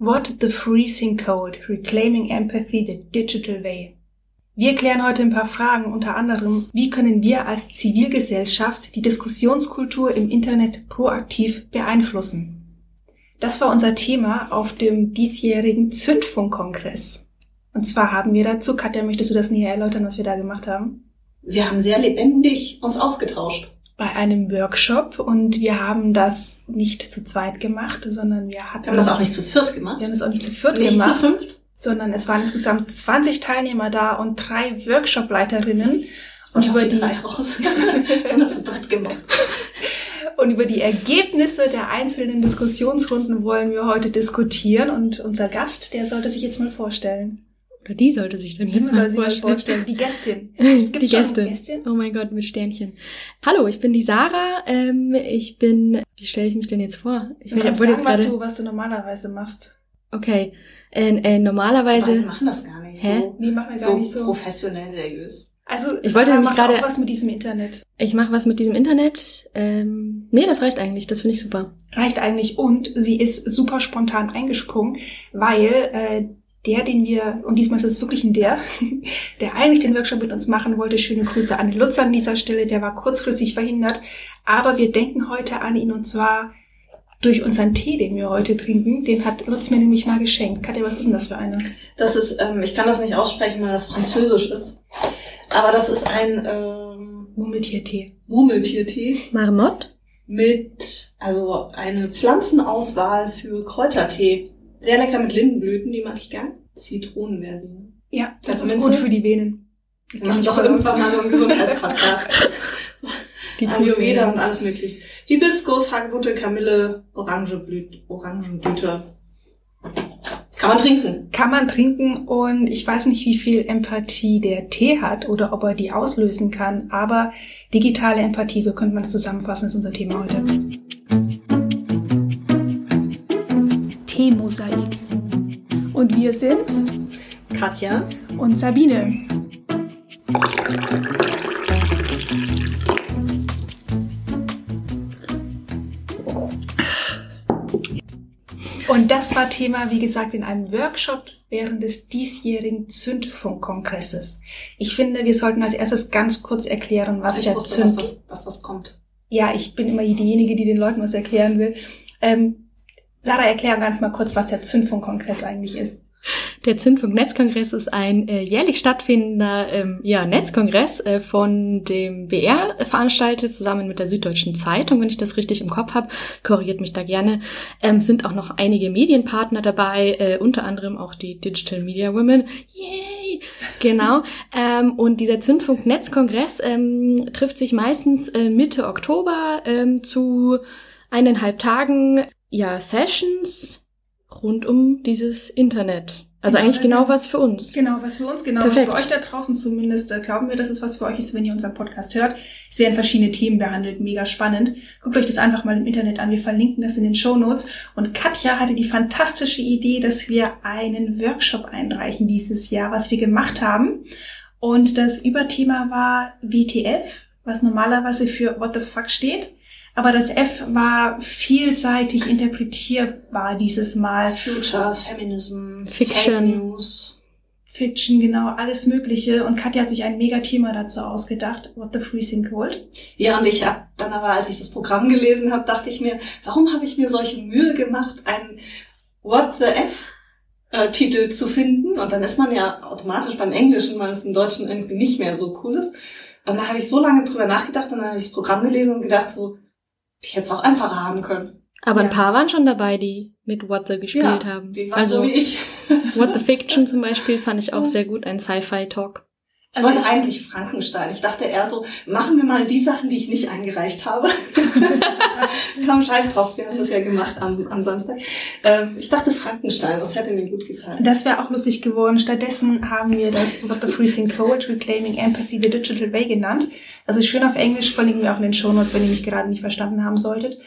What the Freezing Code, Reclaiming Empathy the Digital Way. Wir klären heute ein paar Fragen, unter anderem, wie können wir als Zivilgesellschaft die Diskussionskultur im Internet proaktiv beeinflussen? Das war unser Thema auf dem diesjährigen Zündfunkkongress. Und zwar haben wir dazu, Katja, möchtest du das näher erläutern, was wir da gemacht haben? Wir haben sehr lebendig uns ausgetauscht. Bei einem Workshop und wir haben das nicht zu zweit gemacht, sondern wir hatten. Wir haben das auch nicht zu viert gemacht. Wir haben das auch nicht zu viert nicht gemacht. zu fünft. Sondern es waren insgesamt 20 Teilnehmer da und drei Workshop-Leiterinnen. Und, über die, drei raus. wir haben das zu dritt gemacht. Und über die Ergebnisse der einzelnen Diskussionsrunden wollen wir heute diskutieren. Und unser Gast, der sollte sich jetzt mal vorstellen. Oder die sollte sich dann jetzt Die mal soll sich mal vorstellen. vorstellen. Die Gästin. die Gibt's schon Gästin. Gästin? Oh mein Gott, mit Sternchen. Hallo, ich bin die Sarah. Ähm, ich bin. Wie stelle ich mich denn jetzt vor? Ich Du kannst wurde sagen, was du, was du normalerweise machst. Okay. Äh, äh, Wir normalerweise. machen das gar nicht Hä? so, Nee, machen wir gar so, nicht so. professionell seriös. Also, Ich wollte nämlich macht gerade- auch was mit diesem Internet. Ich mache was mit diesem Internet. Ähm, nee, das reicht eigentlich. Das finde ich super. Reicht eigentlich. Und sie ist super spontan eingesprungen, weil äh, der, den wir, und diesmal ist es wirklich ein der, der eigentlich den Workshop mit uns machen wollte, schöne Grüße an den Lutz an dieser Stelle, der war kurzfristig verhindert. Aber wir denken heute an ihn und zwar durch unseren Tee, den wir heute trinken. Den hat Lutz mir nämlich mal geschenkt. Katja, was ist denn das für eine? Das ist, ähm, ich kann das nicht aussprechen, weil das französisch ist. Aber das ist ein ähm, Murmeltiertee. Murmeltiertee Marmot? mit, also eine Pflanzenauswahl für Kräutertee. Sehr lecker mit Lindenblüten, die mag ich gern. Zitronenverbene. Ja, das ist Pfefferminze? gut für die Venen. Wir machen doch irgendwann mal so einen Gesundheitspodcast. Die Ayurveda Fußnägel. und alles mögliche. Hibiskus, Hagebutte, Kamille, Orangeblüte, Orangenblüte. Kann man trinken. Kann man trinken und ich weiß nicht, wie viel Empathie der Tee hat oder ob er die auslösen kann, aber digitale Empathie, so könnte man es zusammenfassen, ist unser Thema heute. Teemosaik. Und wir sind Katja. und Sabine. Und das war Thema, wie gesagt, in einem Workshop während des diesjährigen Zündfunkkongresses. Ich finde, wir sollten als erstes ganz kurz erklären, was ich der wusste, was Zünd... das, was das kommt. Ja, ich bin immer diejenige, die den Leuten was erklären will. Ähm, Sarah, erklär ganz mal kurz, was der Zündfunkkongress eigentlich ist. Der Zündfunk-Netzkongress ist ein äh, jährlich stattfindender ähm, ja, Netzkongress äh, von dem BR veranstaltet, zusammen mit der Süddeutschen Zeitung, wenn ich das richtig im Kopf habe. Korrigiert mich da gerne. Ähm, sind auch noch einige Medienpartner dabei, äh, unter anderem auch die Digital Media Women. Yay! Genau. ähm, und dieser Zündfunk-Netzkongress ähm, trifft sich meistens äh, Mitte Oktober ähm, zu eineinhalb Tagen ja, Sessions rund um dieses Internet. Also Genau, eigentlich ja, genau was für uns. Genau, was für uns, genau, Perfekt. was für euch da draußen zumindest, äh, glauben wir, dass es was für euch ist, wenn ihr unseren Podcast hört. Es werden verschiedene Themen behandelt, mega spannend. Guckt euch das einfach mal im Internet an, wir verlinken das in den Show Notes. Und Katja hatte die fantastische Idee, dass wir einen Workshop einreichen dieses Jahr, was wir gemacht haben. Und das Überthema war WTF, was normalerweise für What the fuck steht. Aber das F war vielseitig interpretierbar dieses Mal. Future, Feminism, Fiction. Fake News. Fiction, genau, alles Mögliche. Und Katja hat sich ein Mega-Thema dazu ausgedacht. What the Freezing Cold. Ja, und ich habe dann aber, als ich das Programm gelesen habe, dachte ich mir, warum habe ich mir solche Mühe gemacht, einen What the F äh, Titel zu finden? Und dann ist man ja automatisch beim Englischen, weil es im Deutschen irgendwie nicht mehr so cool ist. Und da habe ich so lange drüber nachgedacht und dann habe ich das Programm gelesen und gedacht so, ich hätte es auch einfacher haben können. Aber Ja. ein paar waren schon dabei, die mit What the gespielt haben. Die waren also so wie ich. What the Fiction zum Beispiel fand ich auch sehr gut, ein Sci-Fi-Talk. Ich Also wollte ich- eigentlich Frankenstein. Ich dachte eher so, machen wir mal die Sachen, die ich nicht eingereicht habe. Komm, scheiß drauf, wir haben das ja gemacht am, am Samstag. Ähm, ich dachte Frankenstein, das hätte mir gut gefallen. Das wäre auch lustig geworden. Stattdessen haben wir das What the Freezing Cold, Reclaiming Empathy the Digital Way genannt. Also schön auf Englisch, verlinken wir auch in den Shownotes, wenn ihr mich gerade nicht verstanden haben solltet.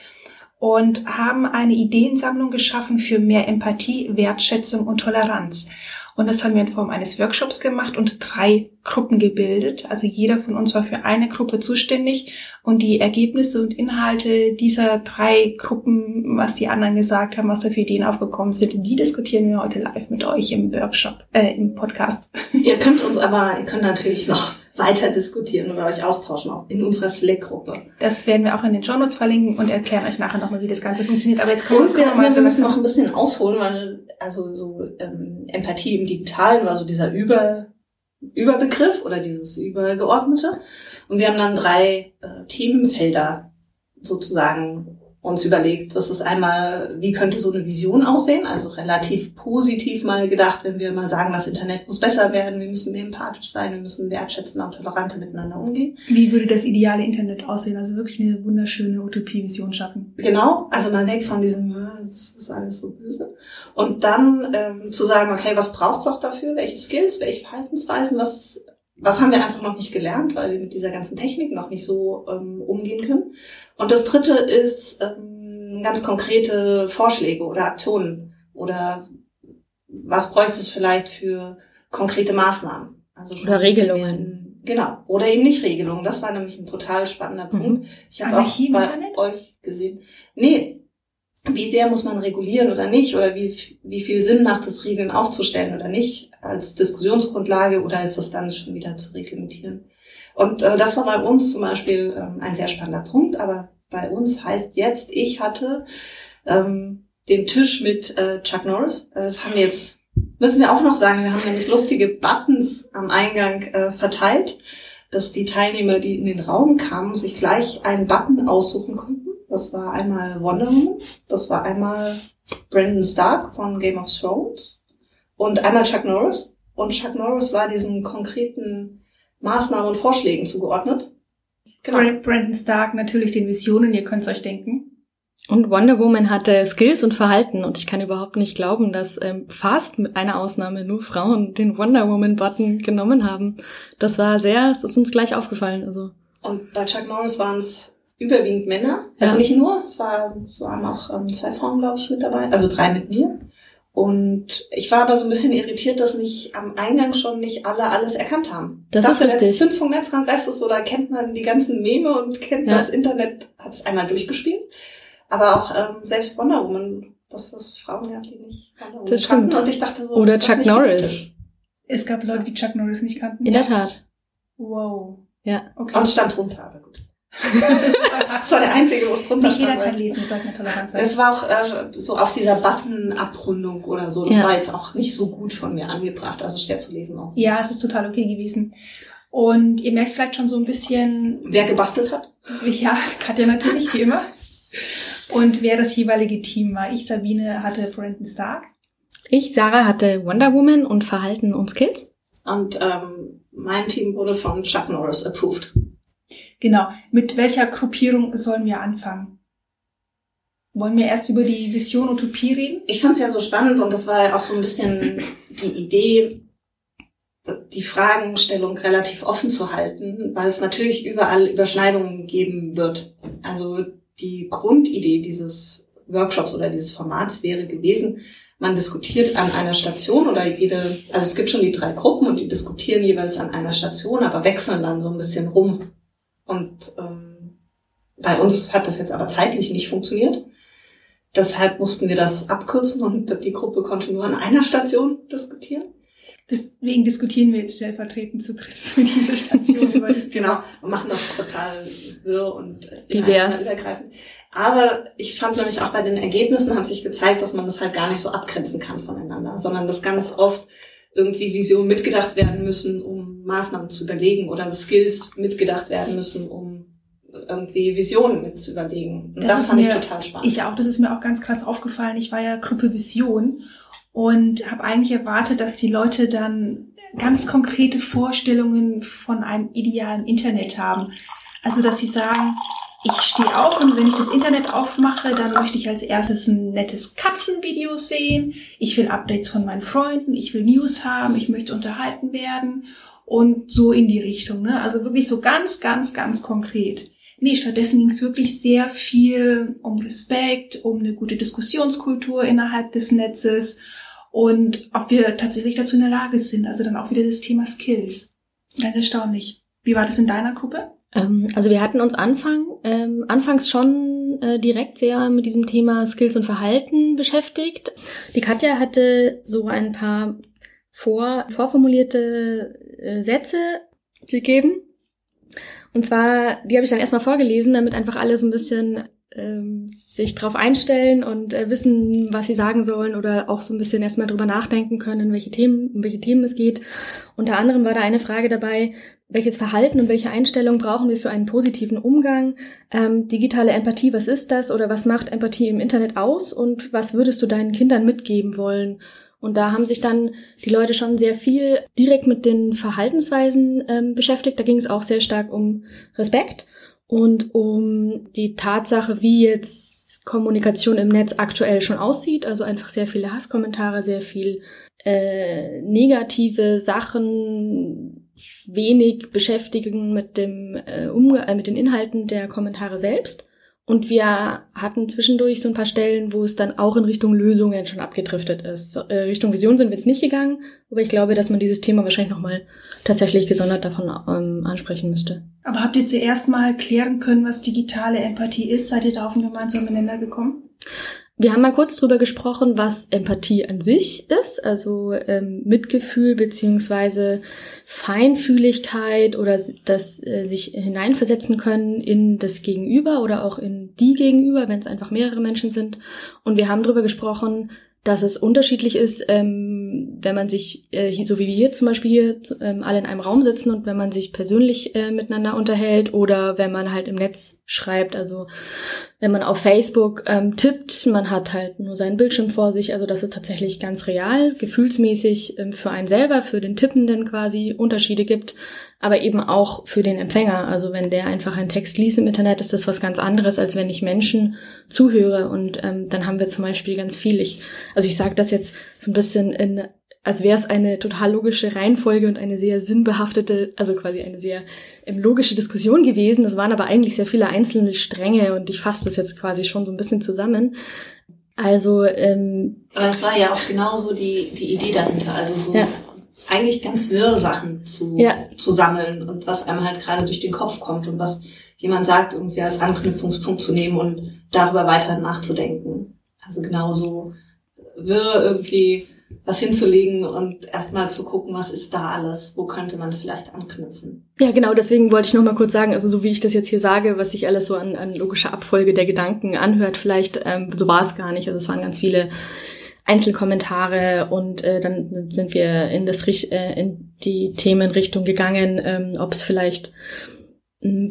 Und haben eine Ideensammlung geschaffen für mehr Empathie, Wertschätzung und Toleranz. Und das haben wir in Form eines Workshops gemacht und drei Gruppen gebildet. Also jeder von uns war für eine Gruppe zuständig und die Ergebnisse und Inhalte dieser drei Gruppen, was die anderen gesagt haben, was da für Ideen aufgekommen sind, die diskutieren wir heute live mit euch im Workshop, äh, im Podcast. Ihr könnt uns aber, ihr könnt natürlich noch weiter diskutieren oder euch austauschen, auch in unserer Slack-Gruppe. Das werden wir auch in den Show Notes verlinken und erklären euch nachher nochmal, wie das Ganze funktioniert. Aber jetzt kommen und wir, wir, wir müssen noch ein bisschen ausholen, weil also so ähm, Empathie im Digitalen war so dieser Über Überbegriff oder dieses Übergeordnete. Und wir haben dann drei äh, Themenfelder sozusagen uns überlegt. Das ist einmal, wie könnte so eine Vision aussehen? Also relativ positiv mal gedacht, wenn wir mal sagen, das Internet muss besser werden, wir müssen mehr empathisch sein, wir müssen wertschätzender und toleranter miteinander umgehen. Wie würde das ideale Internet aussehen? Also wirklich eine wunderschöne Utopie-Vision schaffen. Genau, also mal weg von diesem, äh, das ist alles so böse. Und dann ähm, zu sagen, okay, was braucht's auch dafür? Welche Skills, welche Verhaltensweisen, was was haben wir einfach noch nicht gelernt, weil wir mit dieser ganzen Technik noch nicht so ähm, umgehen können. Und das Dritte ist ähm, ganz konkrete Vorschläge oder Aktionen oder was bräuchte es vielleicht für konkrete Maßnahmen? Also oder Regelungen. genau. Oder eben nicht Regelungen. Das war nämlich ein total spannender mhm. Punkt. Ich habe auch bei Internet? euch gesehen. Nee, wie sehr muss man regulieren oder nicht? Oder wie, wie viel Sinn macht es, Regeln aufzustellen oder nicht? als Diskussionsgrundlage oder ist das dann schon wieder zu reglementieren? Und äh, das war bei uns zum Beispiel ähm, ein sehr spannender Punkt, aber bei uns heißt jetzt, ich hatte ähm, den Tisch mit äh, Chuck Norris. Äh, das haben wir jetzt, müssen wir auch noch sagen, wir haben nämlich lustige Buttons am Eingang äh, verteilt, dass die Teilnehmer, die in den Raum kamen, sich gleich einen Button aussuchen konnten. Das war einmal Wonder Woman, das war einmal Brandon Stark von Game of Thrones und einmal Chuck Norris. Und Chuck Norris war diesen konkreten Maßnahmen und Vorschlägen zugeordnet. Genau. Brandon Stark natürlich den Visionen, ihr könnt es euch denken. Und Wonder Woman hatte Skills und Verhalten und ich kann überhaupt nicht glauben, dass ähm, fast mit einer Ausnahme nur Frauen den Wonder Woman Button genommen haben. Das war sehr, es ist uns gleich aufgefallen. Also. Und bei Chuck Norris waren es überwiegend Männer, also ja. nicht nur, es, war, es waren auch ähm, zwei Frauen, glaube ich, mit dabei, also drei mit mir. Und ich war aber so ein bisschen irritiert, dass nicht am Eingang schon nicht alle alles erkannt haben. Das dachte, ist richtig. Der Zündfunk Netzkongress ist so, da kennt man die ganzen Meme und kennt ja. das Internet, hat es einmal durchgespielt. Aber auch ähm, selbst Wonder Woman, dass es Frauen gab, die nicht Wonder Woman das kannten. Und ich dachte so, Oder Chuck Norris. Es gab Leute, die Chuck Norris nicht kannten. In der Tat. Wow. Ja. Okay. Und stand runter, aber gut. das war der einzige, wo es drunter Nicht jeder kann lesen, sollte eine Toleranz sein. Es war auch äh, so auf dieser Button-Abrundung oder so. Das ja. war jetzt auch nicht so gut von mir angebracht, also schwer zu lesen auch. Ja, es ist total okay gewesen. Und ihr merkt vielleicht schon so ein bisschen... Wer gebastelt hat? Ja, Katja natürlich, wie immer. Und wer das jeweilige Team war. Ich, Sabine, hatte Brandon Stark. Ich, Sarah, hatte Wonder Woman und Verhalten und Skills. Und ähm, mein Team wurde von Chuck Norris approved. Genau. Mit welcher Gruppierung sollen wir anfangen? Wollen wir erst über die Vision Utopie reden? Ich fand es ja so spannend und das war ja auch so ein bisschen die Idee, die Fragenstellung relativ offen zu halten, weil es natürlich überall Überschneidungen geben wird. Also die Grundidee dieses Workshops oder dieses Formats wäre gewesen, man diskutiert an einer Station oder jede, also es gibt schon die drei Gruppen und die diskutieren jeweils an einer Station, aber wechseln dann so ein bisschen rum und ähm, bei uns hat das jetzt aber zeitlich nicht funktioniert. Deshalb mussten wir das abkürzen und die Gruppe konnte nur an einer Station diskutieren. Deswegen diskutieren wir jetzt stellvertretend zu dritt für diese Station über das Thema. Genau, und machen das total wirr und divers. Aber ich fand nämlich auch bei den Ergebnissen hat sich gezeigt, dass man das halt gar nicht so abgrenzen kann voneinander, sondern dass ganz oft irgendwie Visionen mitgedacht werden müssen, um Maßnahmen zu überlegen oder Skills mitgedacht werden müssen, um irgendwie Visionen mit zu überlegen. Und das, das fand mir, ich total spannend. Ich auch, das ist mir auch ganz krass aufgefallen. Ich war ja Gruppe Vision und habe eigentlich erwartet, dass die Leute dann ganz konkrete Vorstellungen von einem idealen Internet haben. Also, dass sie sagen, ich stehe auf und wenn ich das Internet aufmache, dann möchte ich als erstes ein nettes Katzenvideo sehen. Ich will Updates von meinen Freunden, ich will News haben, ich möchte unterhalten werden und so in die Richtung. Ne? Also wirklich so ganz, ganz, ganz konkret. Nee, stattdessen ging es wirklich sehr viel um Respekt, um eine gute Diskussionskultur innerhalb des Netzes und ob wir tatsächlich dazu in der Lage sind. Also dann auch wieder das Thema Skills. Ganz erstaunlich. Wie war das in deiner Gruppe? Ähm, also wir hatten uns Anfang, ähm, anfangs schon äh, direkt sehr mit diesem Thema Skills und Verhalten beschäftigt. Die Katja hatte so ein paar vor, vorformulierte äh, Sätze gegeben. Und zwar, die habe ich dann erstmal vorgelesen, damit einfach alle so ein bisschen ähm, sich drauf einstellen und äh, wissen, was sie sagen sollen oder auch so ein bisschen erstmal drüber nachdenken können, welche Themen, um welche Themen es geht. Unter anderem war da eine Frage dabei, welches Verhalten und welche Einstellung brauchen wir für einen positiven Umgang? Ähm, digitale Empathie, was ist das oder was macht Empathie im Internet aus und was würdest du deinen Kindern mitgeben wollen? Und da haben sich dann die Leute schon sehr viel direkt mit den Verhaltensweisen ähm, beschäftigt. Da ging es auch sehr stark um Respekt und um die Tatsache, wie jetzt Kommunikation im Netz aktuell schon aussieht. Also einfach sehr viele Hasskommentare, sehr viel äh, negative Sachen, wenig Beschäftigen mit dem äh, Umgang, äh, mit den Inhalten der Kommentare selbst. Und wir hatten zwischendurch so ein paar Stellen, wo es dann auch in Richtung Lösungen schon abgedriftet ist. Äh, Richtung Vision sind wir jetzt nicht gegangen, aber ich glaube, dass man dieses Thema wahrscheinlich nochmal tatsächlich gesondert davon ähm, ansprechen müsste. Aber habt ihr zuerst mal klären können, was digitale Empathie ist? Seid ihr da auf einen gemeinsamen Nenner gekommen? Wir haben mal kurz drüber gesprochen, was Empathie an sich ist, also ähm, Mitgefühl beziehungsweise Feinfühligkeit oder das äh, sich hineinversetzen können in das Gegenüber oder auch in die Gegenüber, wenn es einfach mehrere Menschen sind. Und wir haben drüber gesprochen, dass es unterschiedlich ist, ähm, wenn man sich, äh, so wie wir hier zum Beispiel hier ähm, alle in einem Raum sitzen und wenn man sich persönlich äh, miteinander unterhält oder wenn man halt im Netz schreibt. Also wenn man auf Facebook ähm, tippt, man hat halt nur seinen Bildschirm vor sich. Also das ist tatsächlich ganz real, gefühlsmäßig ähm, für einen selber, für den Tippenden quasi Unterschiede gibt aber eben auch für den Empfänger. Also wenn der einfach einen Text liest im Internet, ist das was ganz anderes, als wenn ich Menschen zuhöre. Und ähm, dann haben wir zum Beispiel ganz viel. Ich, also ich sage das jetzt so ein bisschen in, als wäre es eine total logische Reihenfolge und eine sehr sinnbehaftete, also quasi eine sehr ähm, logische Diskussion gewesen. Das waren aber eigentlich sehr viele einzelne Stränge und ich fasse das jetzt quasi schon so ein bisschen zusammen. Also ähm, aber es war ja auch genauso die, die Idee dahinter. Also so ja eigentlich ganz wirr Sachen zu, ja. zu sammeln und was einem halt gerade durch den Kopf kommt und was jemand sagt, irgendwie als Anknüpfungspunkt zu nehmen und darüber weiter nachzudenken. Also genauso wirr irgendwie was hinzulegen und erstmal zu gucken, was ist da alles, wo könnte man vielleicht anknüpfen. Ja, genau, deswegen wollte ich nochmal kurz sagen, also so wie ich das jetzt hier sage, was sich alles so an, an logischer Abfolge der Gedanken anhört, vielleicht, ähm, so war es gar nicht. Also es waren ganz viele Einzelkommentare und äh, dann sind wir in das äh, in die Themenrichtung gegangen, ähm, ob es vielleicht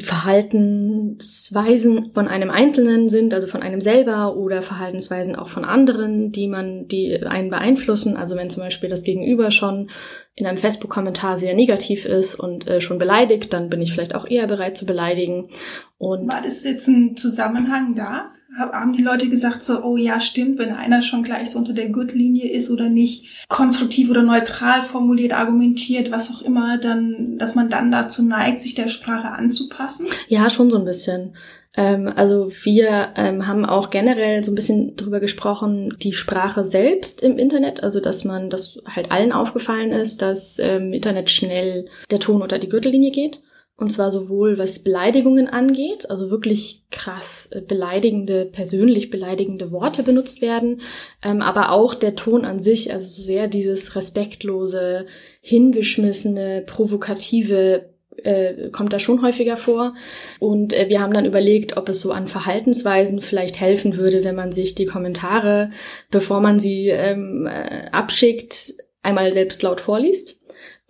Verhaltensweisen von einem Einzelnen sind, also von einem selber oder Verhaltensweisen auch von anderen, die man, die einen beeinflussen. Also wenn zum Beispiel das Gegenüber schon in einem Facebook-Kommentar sehr negativ ist und äh, schon beleidigt, dann bin ich vielleicht auch eher bereit zu beleidigen. Und War das jetzt ein Zusammenhang da? Haben die Leute gesagt so, oh ja, stimmt, wenn einer schon gleich so unter der Gürtellinie ist oder nicht konstruktiv oder neutral formuliert, argumentiert, was auch immer, dann, dass man dann dazu neigt, sich der Sprache anzupassen? Ja, schon so ein bisschen. Ähm, also wir ähm, haben auch generell so ein bisschen drüber gesprochen, die Sprache selbst im Internet, also dass man, dass halt allen aufgefallen ist, dass ähm, Internet schnell der Ton unter die Gürtellinie geht. Und zwar sowohl was Beleidigungen angeht, also wirklich krass äh, beleidigende, persönlich beleidigende Worte benutzt werden, ähm, aber auch der Ton an sich, also so sehr dieses respektlose, hingeschmissene, provokative äh, kommt da schon häufiger vor. Und äh, wir haben dann überlegt, ob es so an Verhaltensweisen vielleicht helfen würde, wenn man sich die Kommentare, bevor man sie ähm, äh, abschickt, einmal selbst laut vorliest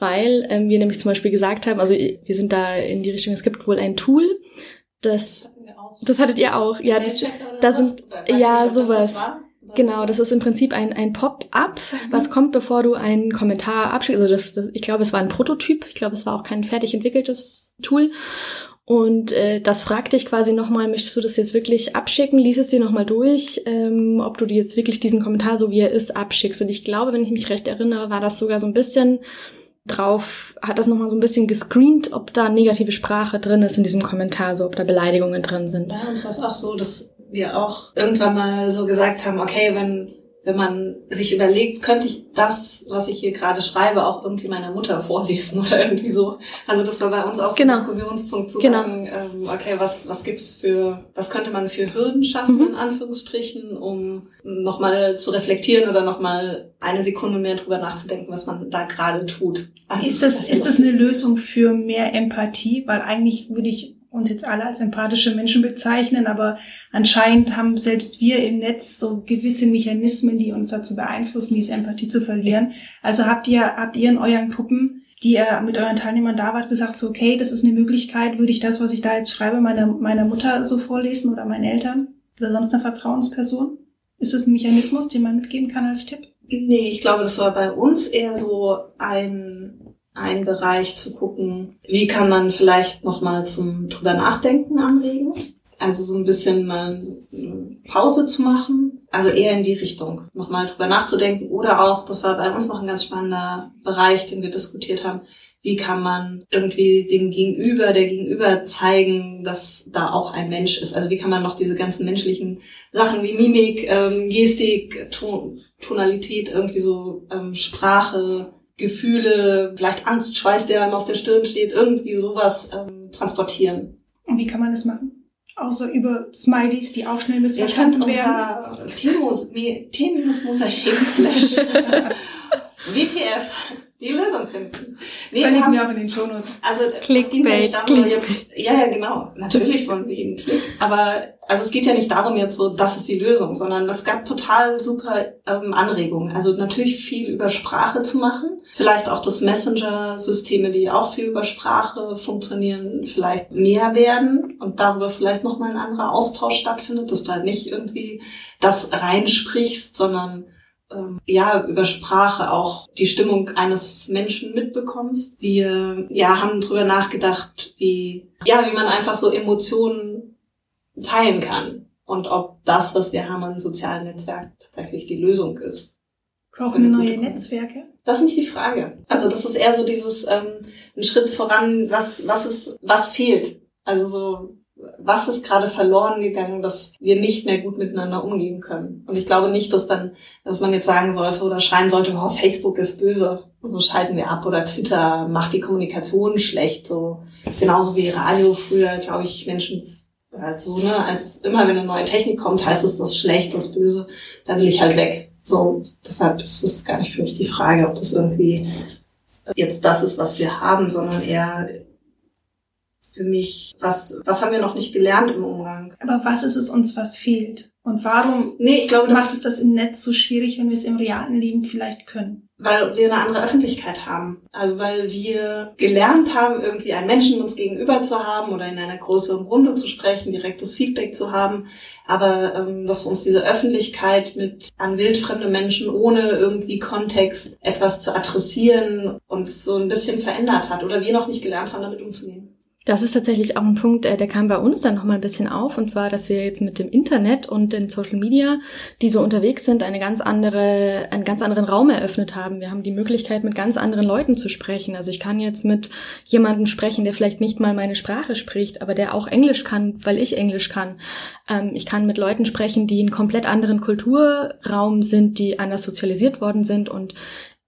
weil ähm, wir nämlich zum Beispiel gesagt haben, also wir sind da in die Richtung, es gibt wohl ein Tool, das, das hattet ihr auch, ja, das, da sind, ja, nicht, sowas. Das Genau, das ist im Prinzip ein, ein Pop-up, mhm. was kommt, bevor du einen Kommentar abschickst. Also das, das, ich glaube, es war ein Prototyp. Ich glaube, es war auch kein fertig entwickeltes Tool. Und äh, das fragt dich quasi nochmal, möchtest du das jetzt wirklich abschicken? Lies es dir nochmal durch, ähm, ob du dir jetzt wirklich diesen Kommentar, so wie er ist, abschickst. Und ich glaube, wenn ich mich recht erinnere, war das sogar so ein bisschen drauf, hat das nochmal so ein bisschen gescreent, ob da negative Sprache drin ist in diesem Kommentar, so ob da Beleidigungen drin sind. Ja, uns war es auch so, dass wir auch irgendwann mal so gesagt haben, okay, wenn wenn man sich überlegt, könnte ich das, was ich hier gerade schreibe, auch irgendwie meiner Mutter vorlesen oder irgendwie so. Also das war bei uns auch so Genau. ein Diskussionspunkt zu Genau. sagen, ähm, okay, was, was gibt's für, was könnte man für Hürden schaffen, Mhm. in Anführungsstrichen, um nochmal zu reflektieren oder nochmal eine Sekunde mehr drüber nachzudenken, was man da gerade tut. Also Ist das, ist das eine Lösung für mehr Empathie? Weil eigentlich würde ich uns jetzt alle als empathische Menschen bezeichnen, aber anscheinend haben selbst wir im Netz so gewisse Mechanismen, die uns dazu beeinflussen, diese Empathie zu verlieren. Also habt ihr, habt ihr in euren Gruppen, die ihr mit euren Teilnehmern da wart, gesagt, so, okay, das ist eine Möglichkeit, würde ich das, was ich da jetzt schreibe, meiner, meiner Mutter so vorlesen oder meinen Eltern oder sonst einer Vertrauensperson? Ist das ein Mechanismus, den man mitgeben kann als Tipp? Nee, ich glaube, das war bei uns eher so ein, ein Bereich zu gucken, wie kann man vielleicht nochmal zum drüber nachdenken anregen. Also so ein bisschen mal eine Pause zu machen. Also eher in die Richtung, nochmal drüber nachzudenken. Oder auch, das war bei uns noch ein ganz spannender Bereich, den wir diskutiert haben, wie kann man irgendwie dem Gegenüber, der Gegenüber zeigen, dass da auch ein Mensch ist. Also wie kann man noch diese ganzen menschlichen Sachen wie Mimik, ähm, Gestik, Ton, Tonalität, irgendwie so ähm, Sprache, Gefühle, vielleicht Angst, Schweiß, der einem auf der Stirn steht, irgendwie sowas ähm, transportieren. Und wie kann man das machen? Außer über Smileys, die auch schnell missverstanden werden. Themus, Me- Themusmosaik slash WTF die Lösung finden. Nee, wir Verlinken haben, wir auch in den Shownotes. also es Clickbait, geht ja nicht darum, jetzt, ja, ja, genau, natürlich wir jeden Klick, aber also es geht ja nicht darum jetzt so, das ist die Lösung, sondern es gab total super ähm, Anregungen. Also natürlich viel über Sprache zu machen, vielleicht auch das Messenger-Systeme, die auch viel über Sprache funktionieren, vielleicht mehr werden und darüber vielleicht nochmal ein anderer Austausch stattfindet, dass du halt nicht irgendwie das reinsprichst, sondern ähm, ja, über Sprache auch die Stimmung eines Menschen mitbekommst. Wir ja, haben drüber nachgedacht, wie, ja, wie man einfach so Emotionen teilen kann und ob das, was wir haben an sozialen Netzwerken, tatsächlich die Lösung ist. Brauchen wir neue Netzwerke? Das ist nicht die Frage. Also das ist eher so dieses ähm, ein Schritt voran, was was ist was fehlt. Also so was ist gerade verloren gegangen, dass wir nicht mehr gut miteinander umgehen können. Und ich glaube nicht, dass dann, dass man jetzt sagen sollte oder schreien sollte, oh, Facebook ist böse, so schalten wir ab oder Twitter macht die Kommunikation schlecht, so genauso wie Radio früher, glaube ich, Menschen also ne, als immer wenn eine neue Technik kommt, heißt es das ist schlecht, das ist böse, dann will ich halt weg. So, deshalb ist es gar nicht für mich die Frage, ob das irgendwie jetzt das ist, was wir haben, sondern eher für mich, was, was haben wir noch nicht gelernt im Umgang? Aber was ist es uns, was fehlt? Und warum Nee, ich glaube, macht das, es das im Netz so schwierig, wenn wir es im realen Leben vielleicht können? weil wir eine andere Öffentlichkeit haben. Also weil wir gelernt haben, irgendwie einen Menschen uns gegenüber zu haben oder in einer größeren Runde zu sprechen, direktes Feedback zu haben. Aber ähm, dass uns diese Öffentlichkeit mit an wildfremde Menschen ohne irgendwie Kontext etwas zu adressieren uns so ein bisschen verändert hat oder wir noch nicht gelernt haben, damit umzugehen. Das ist tatsächlich auch ein Punkt, äh, der kam bei uns dann nochmal ein bisschen auf. Und zwar, dass wir jetzt mit dem Internet und den Social Media, die so unterwegs sind, eine ganz andere, einen ganz anderen Raum eröffnet haben. Wir haben die Möglichkeit, mit ganz anderen Leuten zu sprechen. Also ich kann jetzt mit jemandem sprechen, der vielleicht nicht mal meine Sprache spricht, aber der auch Englisch kann, weil ich Englisch kann. Ähm, ich kann mit Leuten sprechen, die in komplett anderen Kulturraum sind, die anders sozialisiert worden sind und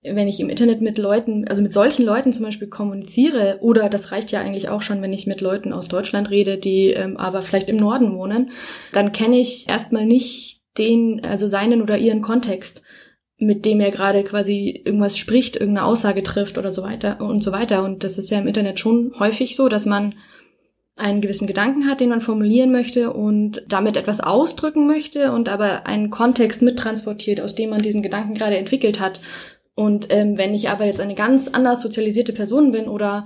wenn ich im Internet mit Leuten, also mit solchen Leuten zum Beispiel kommuniziere, oder das reicht ja eigentlich auch schon, wenn ich mit Leuten aus Deutschland rede, die ähm, aber vielleicht im Norden wohnen, dann kenne ich erstmal nicht den, also seinen oder ihren Kontext, mit dem er gerade quasi irgendwas spricht, irgendeine Aussage trifft oder so weiter und so weiter. Und das ist ja im Internet schon häufig so, dass man einen gewissen Gedanken hat, den man formulieren möchte und damit etwas ausdrücken möchte und aber einen Kontext mittransportiert, aus dem man diesen Gedanken gerade entwickelt hat. Und ähm, wenn ich aber jetzt eine ganz anders sozialisierte Person bin oder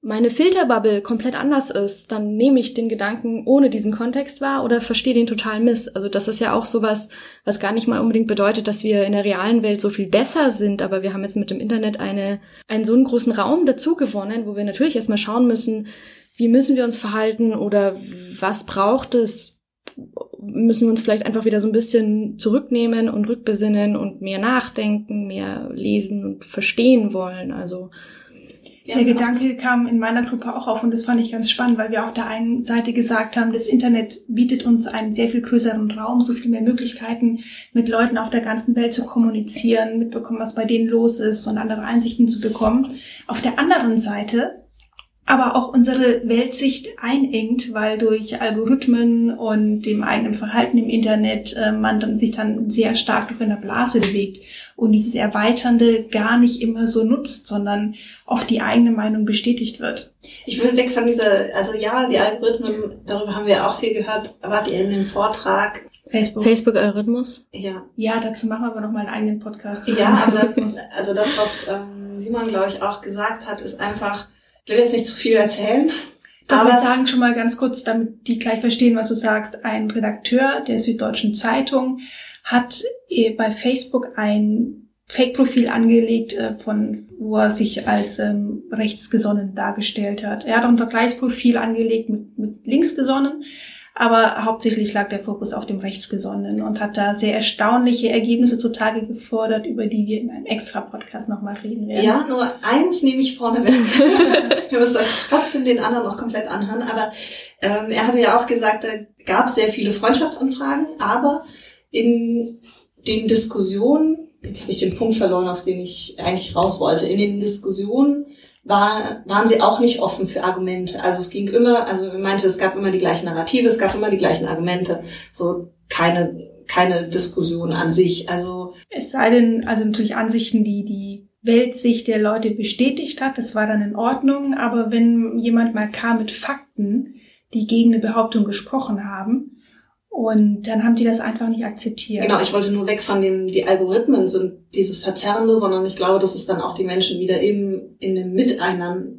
meine Filterbubble komplett anders ist, dann nehme ich den Gedanken ohne diesen Kontext wahr oder verstehe den total miss. Also das ist ja auch sowas, was gar nicht mal unbedingt bedeutet, dass wir in der realen Welt so viel besser sind, aber wir haben jetzt mit dem Internet eine, einen so einen großen Raum dazu gewonnen, wo wir natürlich erstmal schauen müssen, wie müssen wir uns verhalten oder was braucht es, müssen wir uns vielleicht einfach wieder so ein bisschen zurücknehmen und rückbesinnen und mehr nachdenken, mehr lesen und verstehen wollen. Also Ja, der Gedanke kam in meiner Gruppe auch auf und das fand ich ganz spannend, weil wir auf der einen Seite gesagt haben, das Internet bietet uns einen sehr viel größeren Raum, so viel mehr Möglichkeiten, mit Leuten auf der ganzen Welt zu kommunizieren, mitbekommen, was bei denen los ist und andere Einsichten zu bekommen. Auf der anderen Seite aber auch unsere Weltsicht einengt, weil durch Algorithmen und dem eigenen Verhalten im Internet äh, man dann sich dann sehr stark durch eine Blase bewegt und dieses Erweiternde gar nicht immer so nutzt, sondern oft die eigene Meinung bestätigt wird. Ich will weg von dieser, also ja, die Algorithmen, darüber haben wir auch viel gehört, wart ihr in dem Vortrag Facebook. Facebook-Algorithmus? Ja. Ja, dazu machen wir aber noch mal einen eigenen Podcast. Ja, aber also das, was ähm, Simon, glaube ich, auch gesagt hat, ist einfach, will jetzt nicht zu viel erzählen. Aber wir sagen schon mal ganz kurz, damit die gleich verstehen, was du sagst. Ein Redakteur der Süddeutschen Zeitung hat äh, bei Facebook ein Fake-Profil angelegt, äh, von wo er sich als ähm, rechtsgesonnen dargestellt hat. Er hat auch ein Vergleichsprofil angelegt mit, mit linksgesonnen, aber hauptsächlich lag der Fokus auf dem Rechtsgesonnenen und hat da sehr erstaunliche Ergebnisse zutage gefordert, über die wir in einem extra Podcast nochmal reden werden. Ja, nur eins nehme ich vorne weg. Ihr müsst euch trotzdem den anderen noch komplett anhören, aber ähm, er hatte ja auch gesagt, da gab es sehr viele Freundschaftsanfragen, aber in den Diskussionen, jetzt habe ich den Punkt verloren, auf den ich eigentlich raus wollte, in den Diskussionen war, waren sie auch nicht offen für Argumente. Also es ging immer, also er meinte, es gab immer die gleichen Narrative, es gab immer die gleichen Argumente. So keine, keine Diskussion an sich. Also es sei denn, also natürlich Ansichten, die die Weltsicht der Leute bestätigt hat, das war dann in Ordnung. Aber wenn jemand mal kam mit Fakten, die gegen eine Behauptung gesprochen haben, und dann haben die das einfach nicht akzeptiert. Genau, ich wollte nur weg von dem, die Algorithmen sind dieses Verzerrende, sondern ich glaube, dass es dann auch die Menschen wieder eben in dem Miteinander,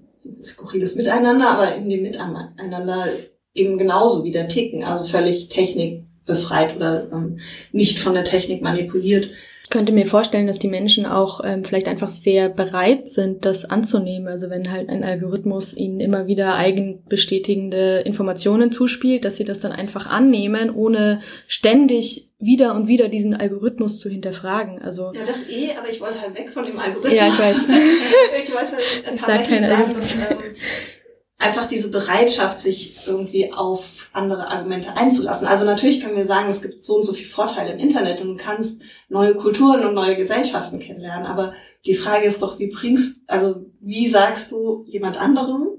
skurriles Miteinander, aber in dem Miteinander eben genauso wieder ticken, also völlig technikbefreit oder ähm, nicht von der Technik manipuliert. Ich könnte mir vorstellen, dass die Menschen auch ähm, vielleicht einfach sehr bereit sind, das anzunehmen. Also wenn halt ein Algorithmus ihnen immer wieder eigenbestätigende Informationen zuspielt, dass sie das dann einfach annehmen, ohne ständig wieder und wieder diesen Algorithmus zu hinterfragen. Also ja, das eh, aber ich wollte halt weg von dem Algorithmus. Ja, ich weiß. ich wollte tatsächlich sagen, dass, ähm, einfach diese Bereitschaft, sich irgendwie auf andere Argumente einzulassen. Also natürlich können wir sagen, es gibt so und so viele Vorteile im Internet und du kannst neue Kulturen und neue Gesellschaften kennenlernen. Aber die Frage ist doch, wie bringst, also wie sagst du jemand anderem,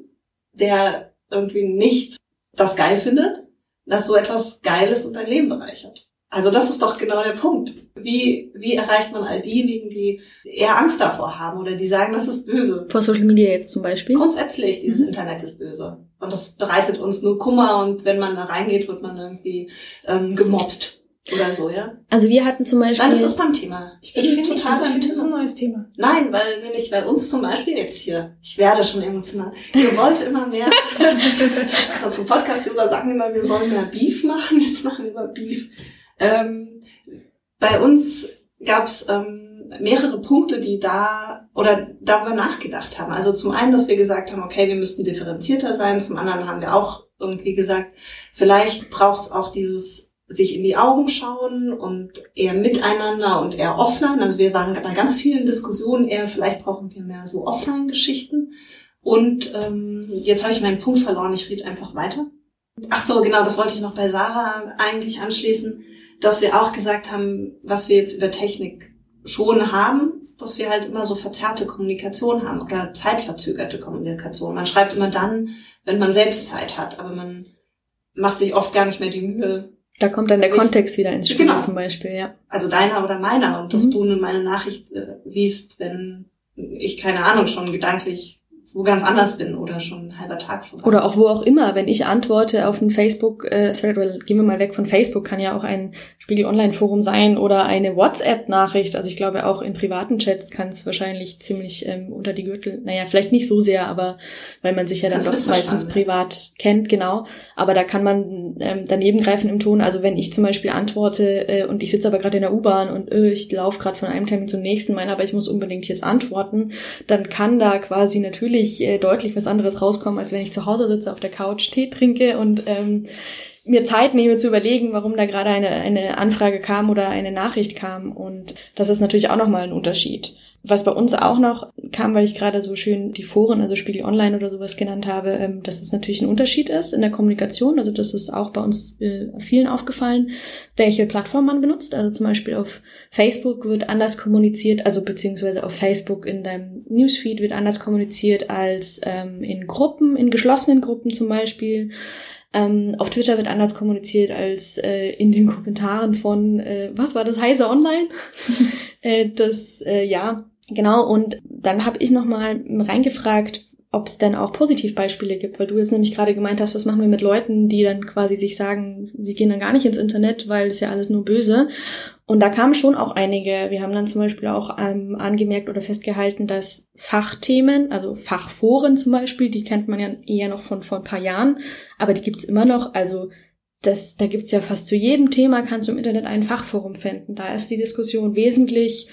der irgendwie nicht das geil findet, dass so etwas Geiles und dein Leben bereichert? Also das ist doch genau der Punkt. Wie, wie erreicht man all diejenigen, die eher Angst davor haben oder die sagen, das ist böse? Vor Social Media jetzt zum Beispiel? Grundsätzlich, dieses mhm. Internet ist böse. Und das bereitet uns nur Kummer und wenn man da reingeht, wird man irgendwie ähm, gemobbt oder so, ja? Also wir hatten zum Beispiel... Nein, das ist beim Thema. Ich bin ich total... Das, ich finde, das ist ein neues Thema. Nein, weil nämlich bei uns zum Beispiel jetzt hier, ich werde schon emotional, ihr wollt immer mehr. Unsere Podcast-User sagen immer, wir sollen mehr Beef machen, jetzt machen wir mal Beef. Ähm, bei uns gab es ähm, mehrere Punkte, die da oder darüber nachgedacht haben. Also zum einen, dass wir gesagt haben, okay, wir müssten differenzierter sein. Zum anderen haben wir auch irgendwie gesagt, vielleicht braucht es auch dieses sich in die Augen schauen und eher miteinander und eher offline. Also wir waren bei ganz vielen Diskussionen eher, vielleicht brauchen wir mehr so Offline-Geschichten. Und ähm, jetzt habe ich meinen Punkt verloren, ich rede einfach weiter. Ach so, genau, das wollte ich noch bei Sarah eigentlich anschließen dass wir auch gesagt haben, was wir jetzt über Technik schon haben, dass wir halt immer so verzerrte Kommunikation haben oder zeitverzögerte Kommunikation. Man schreibt immer dann, wenn man selbst Zeit hat, aber man macht sich oft gar nicht mehr die Mühe. Da kommt dann der Kontext wieder ins Spiel genau. zum Beispiel, ja. Also deiner oder meiner und dass mhm. du nun meine Nachricht äh, liest, wenn ich keine Ahnung schon gedanklich wo ganz anders bin oder schon ein halber Tag vorbei. Oder auch wo auch immer, wenn ich antworte auf einen Facebook-Thread, äh, gehen wir mal weg von Facebook, kann ja auch ein Spiegel Online-Forum sein oder eine WhatsApp-Nachricht. Also ich glaube auch in privaten Chats kann es wahrscheinlich ziemlich ähm, unter die Gürtel, naja, vielleicht nicht so sehr, aber weil man sich ja dann doch meistens privat kennt, genau. Aber da kann man ähm, daneben greifen im Ton. Also wenn ich zum Beispiel antworte äh, und ich sitze aber gerade in der U-Bahn und äh, ich laufe gerade von einem Termin zum nächsten, meine aber ich muss unbedingt jetzt antworten, dann kann da quasi natürlich natürlich äh, deutlich was anderes rauskommen, als wenn ich zu Hause sitze auf der Couch, Tee trinke und ähm, mir Zeit nehme zu überlegen, warum da gerade eine, eine Anfrage kam oder eine Nachricht kam. Und das ist natürlich auch nochmal ein Unterschied. Was bei uns auch noch kam, weil ich gerade so schön die Foren, also Spiegel Online oder sowas genannt habe, ähm, dass es natürlich ein Unterschied ist in der Kommunikation. Also das ist auch bei uns äh, vielen aufgefallen, welche Plattform man benutzt. Also zum Beispiel auf Facebook wird anders kommuniziert, also beziehungsweise auf Facebook in deinem Newsfeed wird anders kommuniziert als ähm, in Gruppen, in geschlossenen Gruppen zum Beispiel. Ähm, auf Twitter wird anders kommuniziert als äh, in den Kommentaren von, äh, was war das, Heise Online? äh, das, äh, ja, genau. Und dann habe ich nochmal reingefragt, ob es denn auch Positivbeispiele gibt, weil du jetzt nämlich gerade gemeint hast, was machen wir mit Leuten, die dann quasi sich sagen, sie gehen dann gar nicht ins Internet, weil es ja alles nur böse. Und da kamen schon auch einige. Wir haben dann zum Beispiel auch ähm, angemerkt oder festgehalten, dass Fachthemen, also Fachforen zum Beispiel, die kennt man ja eher noch von vor ein paar Jahren, aber die gibt's immer noch. Also das, da gibt's ja fast zu jedem Thema, kannst du im Internet ein Fachforum finden. Da ist die Diskussion wesentlich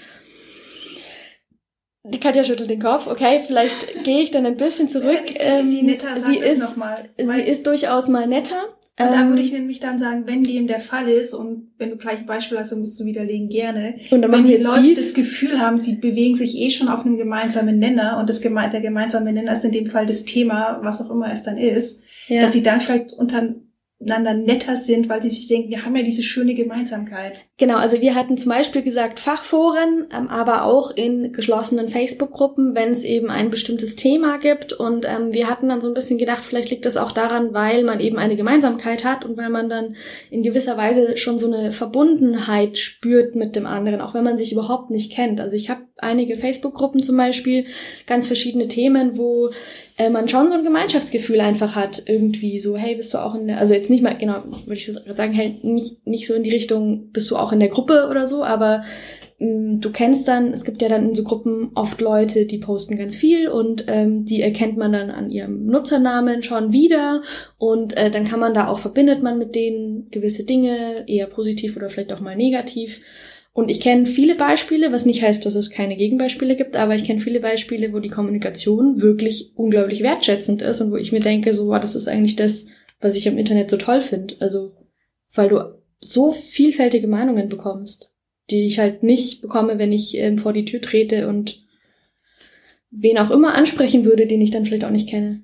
die Katja schüttelt den Kopf. Okay, vielleicht gehe ich dann ein bisschen zurück. Ist, ähm, ist sie netter? Sag sie ist, mal, sie ist durchaus mal netter. Und da würde ähm, ich nämlich dann sagen, wenn dem der Fall ist und wenn du gleich ein Beispiel hast, dann musst du widerlegen, gerne. Und dann wenn die Leute Beef. das Gefühl haben, sie bewegen sich eh schon auf einem gemeinsamen Nenner und das geme der gemeinsame Nenner ist in dem Fall das Thema, was auch immer es dann ist, ja. dass sie dann vielleicht unter miteinander netter sind, weil sie sich denken, wir haben ja diese schöne Gemeinsamkeit. Genau, also wir hatten zum Beispiel gesagt Fachforen, ähm, aber auch in geschlossenen Facebook-Gruppen, wenn es eben ein bestimmtes Thema gibt. Und ähm, wir hatten dann so ein bisschen gedacht, vielleicht liegt das auch daran, weil man eben eine Gemeinsamkeit hat und weil man dann in gewisser Weise schon so eine Verbundenheit spürt mit dem anderen, auch wenn man sich überhaupt nicht kennt. Also ich habe einige Facebook-Gruppen zum Beispiel, ganz verschiedene Themen, wo äh, man schon so ein Gemeinschaftsgefühl einfach hat, irgendwie so, hey, bist du auch in der, also jetzt nicht mal, genau, würde ich sagen, hey, nicht, nicht so in die Richtung, bist du auch in der Gruppe oder so, aber mh, mm, du kennst dann, es gibt ja dann in so Gruppen oft Leute, die posten ganz viel und ähm, die erkennt man dann an ihrem Nutzernamen schon wieder und äh, dann kann man da auch, verbindet man mit denen gewisse Dinge, eher positiv oder vielleicht auch mal negativ. Und ich kenne viele Beispiele, was nicht heißt, dass es keine Gegenbeispiele gibt, aber ich kenne viele Beispiele, wo die Kommunikation wirklich unglaublich wertschätzend ist und wo ich mir denke, so, wow, das ist eigentlich das, was ich am Internet so toll finde. Also, weil du so vielfältige Meinungen bekommst, die ich halt nicht bekomme, wenn ich ähm, vor die Tür trete und wen auch immer ansprechen würde, den ich dann vielleicht auch nicht kenne.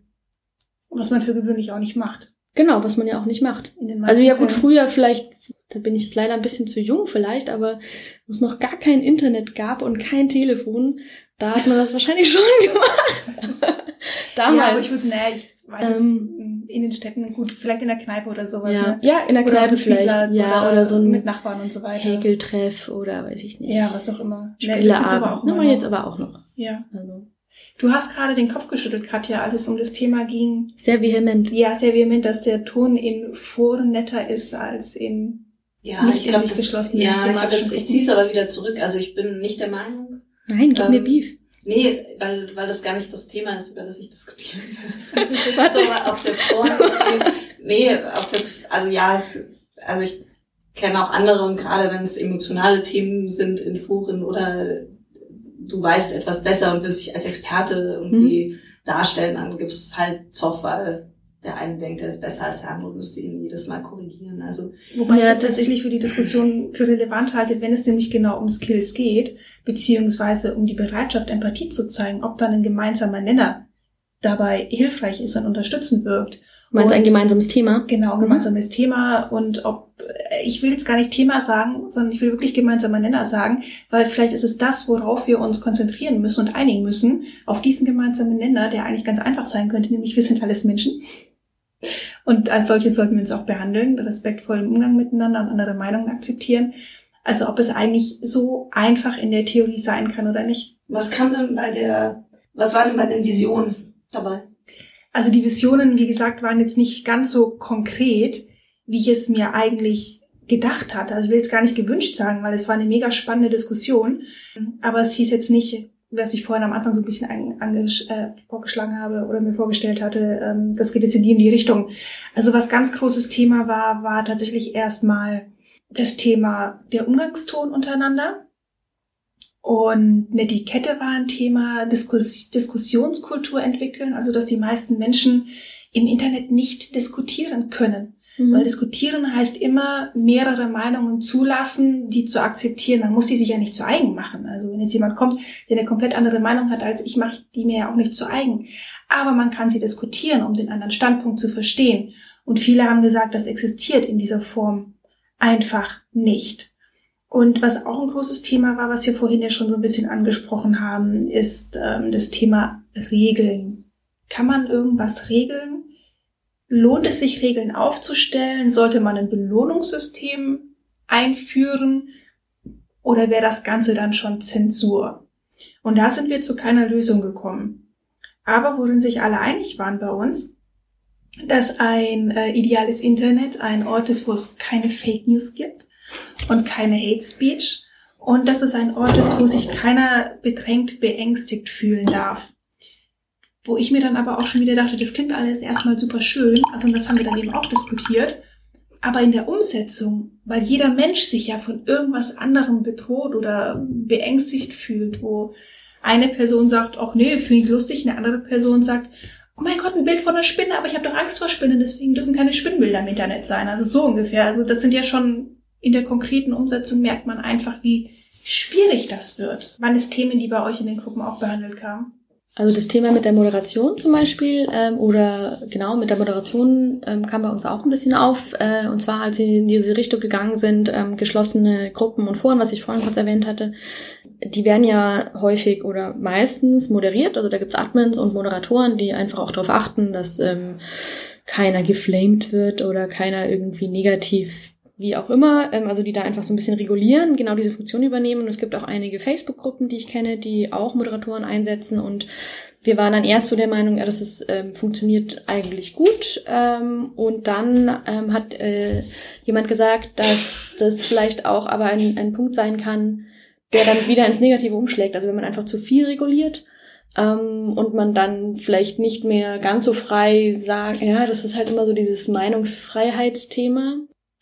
Was man für gewöhnlich auch nicht macht. Genau, was man ja auch nicht macht. also ja gut, früher vielleicht da bin ich jetzt leider ein bisschen zu jung vielleicht, aber wo es noch gar kein Internet gab und kein Telefon, da hat man das wahrscheinlich schon gemacht. Damals. Ja, aber ich würde, nee, ich weiß ähm, in den Städten, gut, vielleicht in der Kneipe oder sowas. Ja, ne? ja in der Kneipe vielleicht. Ja, oder, oder, so ein mit Nachbarn und so weiter. Häkeltreff oder weiß ich nicht. Ja, was auch immer. Spieleabend. Nee, aber auch noch. jetzt aber auch noch. Ja. Also. Du hast gerade den Kopf geschüttelt, Katja, als es um das Thema ging. Sehr vehement. Ja, sehr vehement, dass der Ton in Foren netter ist als in ja, nicht ich glaube, geschlossen. Ja, ich, jetzt, ich ziehe es aber wieder zurück. Also ich bin nicht der Meinung. Nein, gib ähm, mir Beef. Nee, weil, weil das gar nicht das Thema ist, über das ich diskutieren will. so, ob es jetzt vor, nee, ob es jetzt, also ja, es, also ich kenne auch andere und gerade wenn es emotionale Themen sind in Foren oder du weißt etwas besser und willst dich als Experte irgendwie mhm. darstellen, dann gibt's halt Zoff, weil der eine denkt, er ist besser als der andere und müsste ihn jedes Mal korrigieren. Also Wobei ja, ich das tatsächlich für die Diskussion für relevant halte, wenn es nämlich genau um Skills geht, beziehungsweise um die Bereitschaft, Empathie zu zeigen, ob dann ein gemeinsamer Nenner dabei hilfreich ist und unterstützend wirkt. Du meinst und, ein gemeinsames Thema? Genau, gemeinsames mhm. Thema und ob ich will jetzt gar nicht Thema sagen, sondern ich will wirklich gemeinsamer Nenner sagen, weil vielleicht ist es das, worauf wir uns konzentrieren müssen und einigen müssen, auf diesen gemeinsamen Nenner, der eigentlich ganz einfach sein könnte, nämlich wir sind alles Menschen und als solche sollten wir uns auch behandeln, respektvollen Umgang miteinander und andere Meinungen akzeptieren. Also ob es eigentlich so einfach in der Theorie sein kann oder nicht. Was kam denn bei der, was war denn bei den Visionen dabei? Also die Visionen, wie gesagt, waren jetzt nicht ganz so konkret, wie ich es mir eigentlich gedacht hatte. Also ich will jetzt gar nicht gewünscht sagen, weil es war eine mega spannende Diskussion. Aber es hieß jetzt nicht, was ich vorhin am Anfang so ein bisschen äh, vorgeschlagen habe oder mir vorgestellt hatte, ähm, das geht jetzt in die in die Richtung. Also was ganz großes Thema war, war tatsächlich erstmal das Thema der Umgangston untereinander. Und eine Etikette war ein Thema, Diskus Diskussionskultur entwickeln, also dass die meisten Menschen im Internet nicht diskutieren können. Mhm. Weil diskutieren heißt immer mehrere Meinungen zulassen, die zu akzeptieren. Man muss die sich ja nicht zu eigen machen. Also wenn jetzt jemand kommt, der eine komplett andere Meinung hat als ich, mache ich die mir ja auch nicht zu eigen. Aber man kann sie diskutieren, um den anderen Standpunkt zu verstehen. Und viele haben gesagt, das existiert in dieser Form einfach nicht. Und was auch ein großes Thema war, was wir vorhin ja schon so ein bisschen angesprochen haben, ist ähm, das Thema Regeln. Kann man irgendwas regeln? Lohnt es sich, Regeln aufzustellen? Sollte man ein Belohnungssystem einführen? Oder wäre das Ganze dann schon Zensur? Und da sind wir zu keiner Lösung gekommen. Aber worin sich alle einig waren bei uns, dass ein äh, ideales Internet ein Ort ist, wo es keine Fake News gibt und keine Hate Speech und dass es ein Ort ist, wo sich keiner bedrängt, beängstigt fühlen darf. Wo ich mir dann aber auch schon wieder dachte, das klingt alles erstmal super schön, also und das haben wir dann eben auch diskutiert, aber in der Umsetzung, weil jeder Mensch sich ja von irgendwas anderem bedroht oder beängstigt fühlt, wo eine Person sagt, ach nee, finde ich lustig, eine andere Person sagt, oh mein Gott, ein Bild von einer Spinne, aber ich habe doch Angst vor Spinnen, deswegen dürfen keine Spinnenbilder im Internet sein. Also so ungefähr. Also das sind ja schon in der konkreten Umsetzung merkt man einfach, wie schwierig das wird. Wann es Themen, die bei euch in den Gruppen auch behandelt kamen? Also das Thema mit der Moderation zum Beispiel ähm, oder genau mit der Moderation ähm, kam bei uns auch ein bisschen auf. Äh, und zwar, als sie in diese Richtung gegangen sind, ähm, geschlossene Gruppen und Foren, was ich vorhin kurz erwähnt hatte, die werden ja häufig oder meistens moderiert. Also da gibt's Admins und Moderatoren, die einfach auch darauf achten, dass ähm, keiner geflamed wird oder keiner irgendwie negativ wie auch immer, ähm, also die da einfach so ein bisschen regulieren, genau diese Funktion übernehmen. Und es gibt auch einige Facebook-Gruppen, die ich kenne, die auch Moderatoren einsetzen und wir waren dann erst so der Meinung, ja, das ist, ähm, funktioniert eigentlich gut. Ähm, und dann ähm, hat äh, jemand gesagt, dass das vielleicht auch aber ein, ein Punkt sein kann, der dann wieder ins Negative umschlägt. Also wenn man einfach zu viel reguliert ähm, und man dann vielleicht nicht mehr ganz so frei sagt, ja, das ist halt immer so dieses Meinungsfreiheitsthema.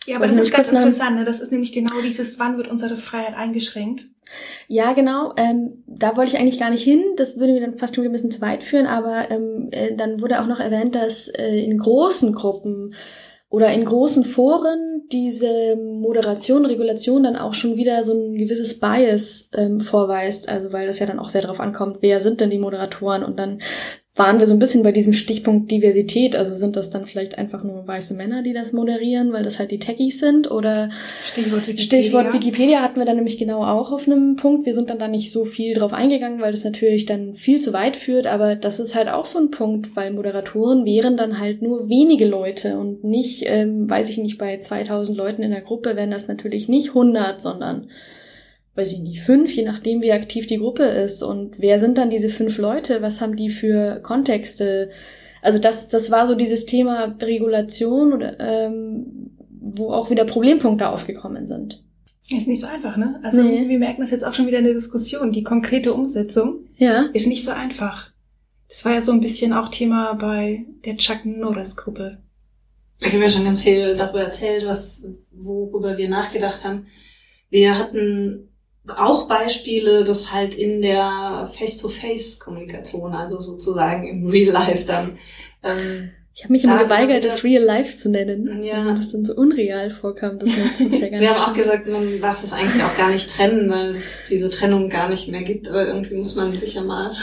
Ja, aber das ist ganz interessant. Ne? Das ist nämlich genau dieses, wann wird unsere Freiheit eingeschränkt? Ja, genau. Ähm, da wollte ich eigentlich gar nicht hin. Das würde mir dann fast schon ein bisschen zu weit führen. Aber ähm, äh, dann wurde auch noch erwähnt, dass äh, in großen Gruppen oder in großen Foren diese Moderation, Regulation dann auch schon wieder so ein gewisses Bias ähm, vorweist. Also weil das ja dann auch sehr darauf ankommt, wer sind denn die Moderatoren und dann waren wir so ein bisschen bei diesem Stichpunkt Diversität. Also sind das dann vielleicht einfach nur weiße Männer, die das moderieren, weil das halt die Techies sind? Oder Stichwort Wikipedia, Stichwort Wikipedia hatten wir dann nämlich genau auch auf einem Punkt. Wir sind dann da nicht so viel drauf eingegangen, weil das natürlich dann viel zu weit führt. Aber das ist halt auch so ein Punkt, weil Moderatoren wären dann halt nur wenige Leute und nicht, ähm, weiß ich nicht, bei 2000 Leuten in der Gruppe wären das natürlich nicht 100, sondern weiß ich nicht, fünf, je nachdem, wie aktiv die Gruppe ist. Und wer sind dann diese fünf Leute? Was haben die für Kontexte? Also das, das war so dieses Thema Regulation, oder, ähm, wo auch wieder Problempunkte aufgekommen sind. Ist nicht so einfach, ne? Also nee. wir merken das jetzt auch schon wieder in der Diskussion. Die konkrete Umsetzung ja. ist nicht so einfach. Das war ja so ein bisschen auch Thema bei der Chuck Norris Gruppe. Ich habe ja schon ganz viel darüber erzählt, was, worüber wir nachgedacht haben. Wir hatten auch Beispiele, dass halt in der Face-to-Face-Kommunikation, also sozusagen im Real Life dann. Ähm, ich habe mich immer geweigert, das Real Life zu nennen, ja. weil das dann so unreal vorkam. Das, das ja gar Wir haben auch gesagt, man darf es eigentlich auch gar nicht trennen, weil es diese Trennung gar nicht mehr gibt. Aber irgendwie muss man sich ja mal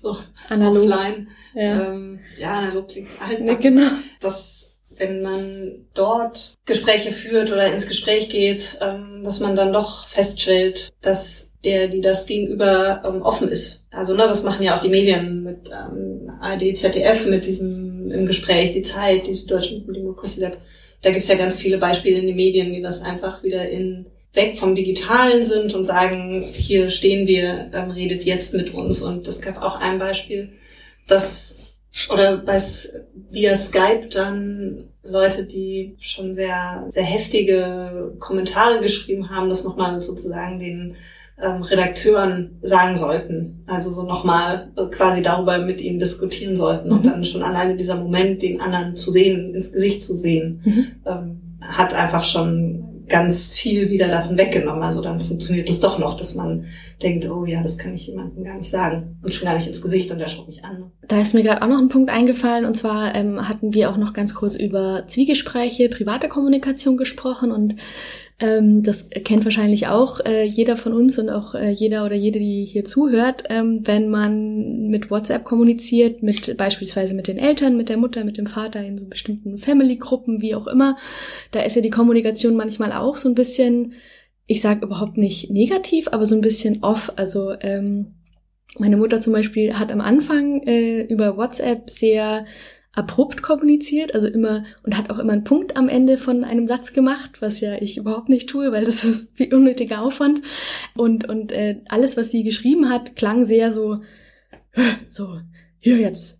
so analog. offline. Ja, ähm, ja analog klingt halt. Ja, genau. Das wenn man dort Gespräche führt oder ins Gespräch geht, ähm, dass man dann doch feststellt, dass der, die das gegenüber ähm, offen ist. Also ne, das machen ja auch die Medien mit ähm, ARD, ZDF, mit diesem im Gespräch, die Zeit, die Süddeutsche Democracy Lab. Da gibt's ja ganz viele Beispiele in den Medien, die das einfach wieder in weg vom Digitalen sind und sagen, hier stehen wir, ähm, redet jetzt mit uns. Und es gab auch ein Beispiel, dass oder bei, via Skype dann Leute, die schon sehr, sehr heftige Kommentare geschrieben haben, das nochmal sozusagen den ähm, Redakteuren sagen sollten. Also so nochmal quasi darüber mit ihnen diskutieren sollten. Mhm. Und dann schon alleine dieser Moment, den anderen zu sehen, ins Gesicht zu sehen, mhm. ähm, hat einfach schon ganz viel wieder davon weggenommen. Also dann funktioniert es doch noch, dass man denkt, oh ja, das kann ich jemandem gar nicht sagen und schon gar nicht ins Gesicht und der schaut mich an. Da ist mir gerade auch noch ein Punkt eingefallen und zwar ähm, hatten wir auch noch ganz kurz über Zwiegespräche, private Kommunikation gesprochen und ähm, das kennt wahrscheinlich auch äh, jeder von uns und auch äh, jeder oder jede, die hier zuhört, ähm, wenn man mit WhatsApp kommuniziert, mit beispielsweise mit den Eltern, mit der Mutter, mit dem Vater in so bestimmten Family-Gruppen, wie auch immer. Da ist ja die Kommunikation manchmal auch so ein bisschen, ich sage überhaupt nicht negativ, aber so ein bisschen off. Also ähm, meine Mutter zum Beispiel hat am Anfang äh, über WhatsApp sehr abrupt kommuniziert, also immer und hat auch immer einen Punkt am Ende von einem Satz gemacht, was ja ich überhaupt nicht tue, weil das ist wie unnötiger Aufwand. Und und äh, alles, was sie geschrieben hat, klang sehr so so hier jetzt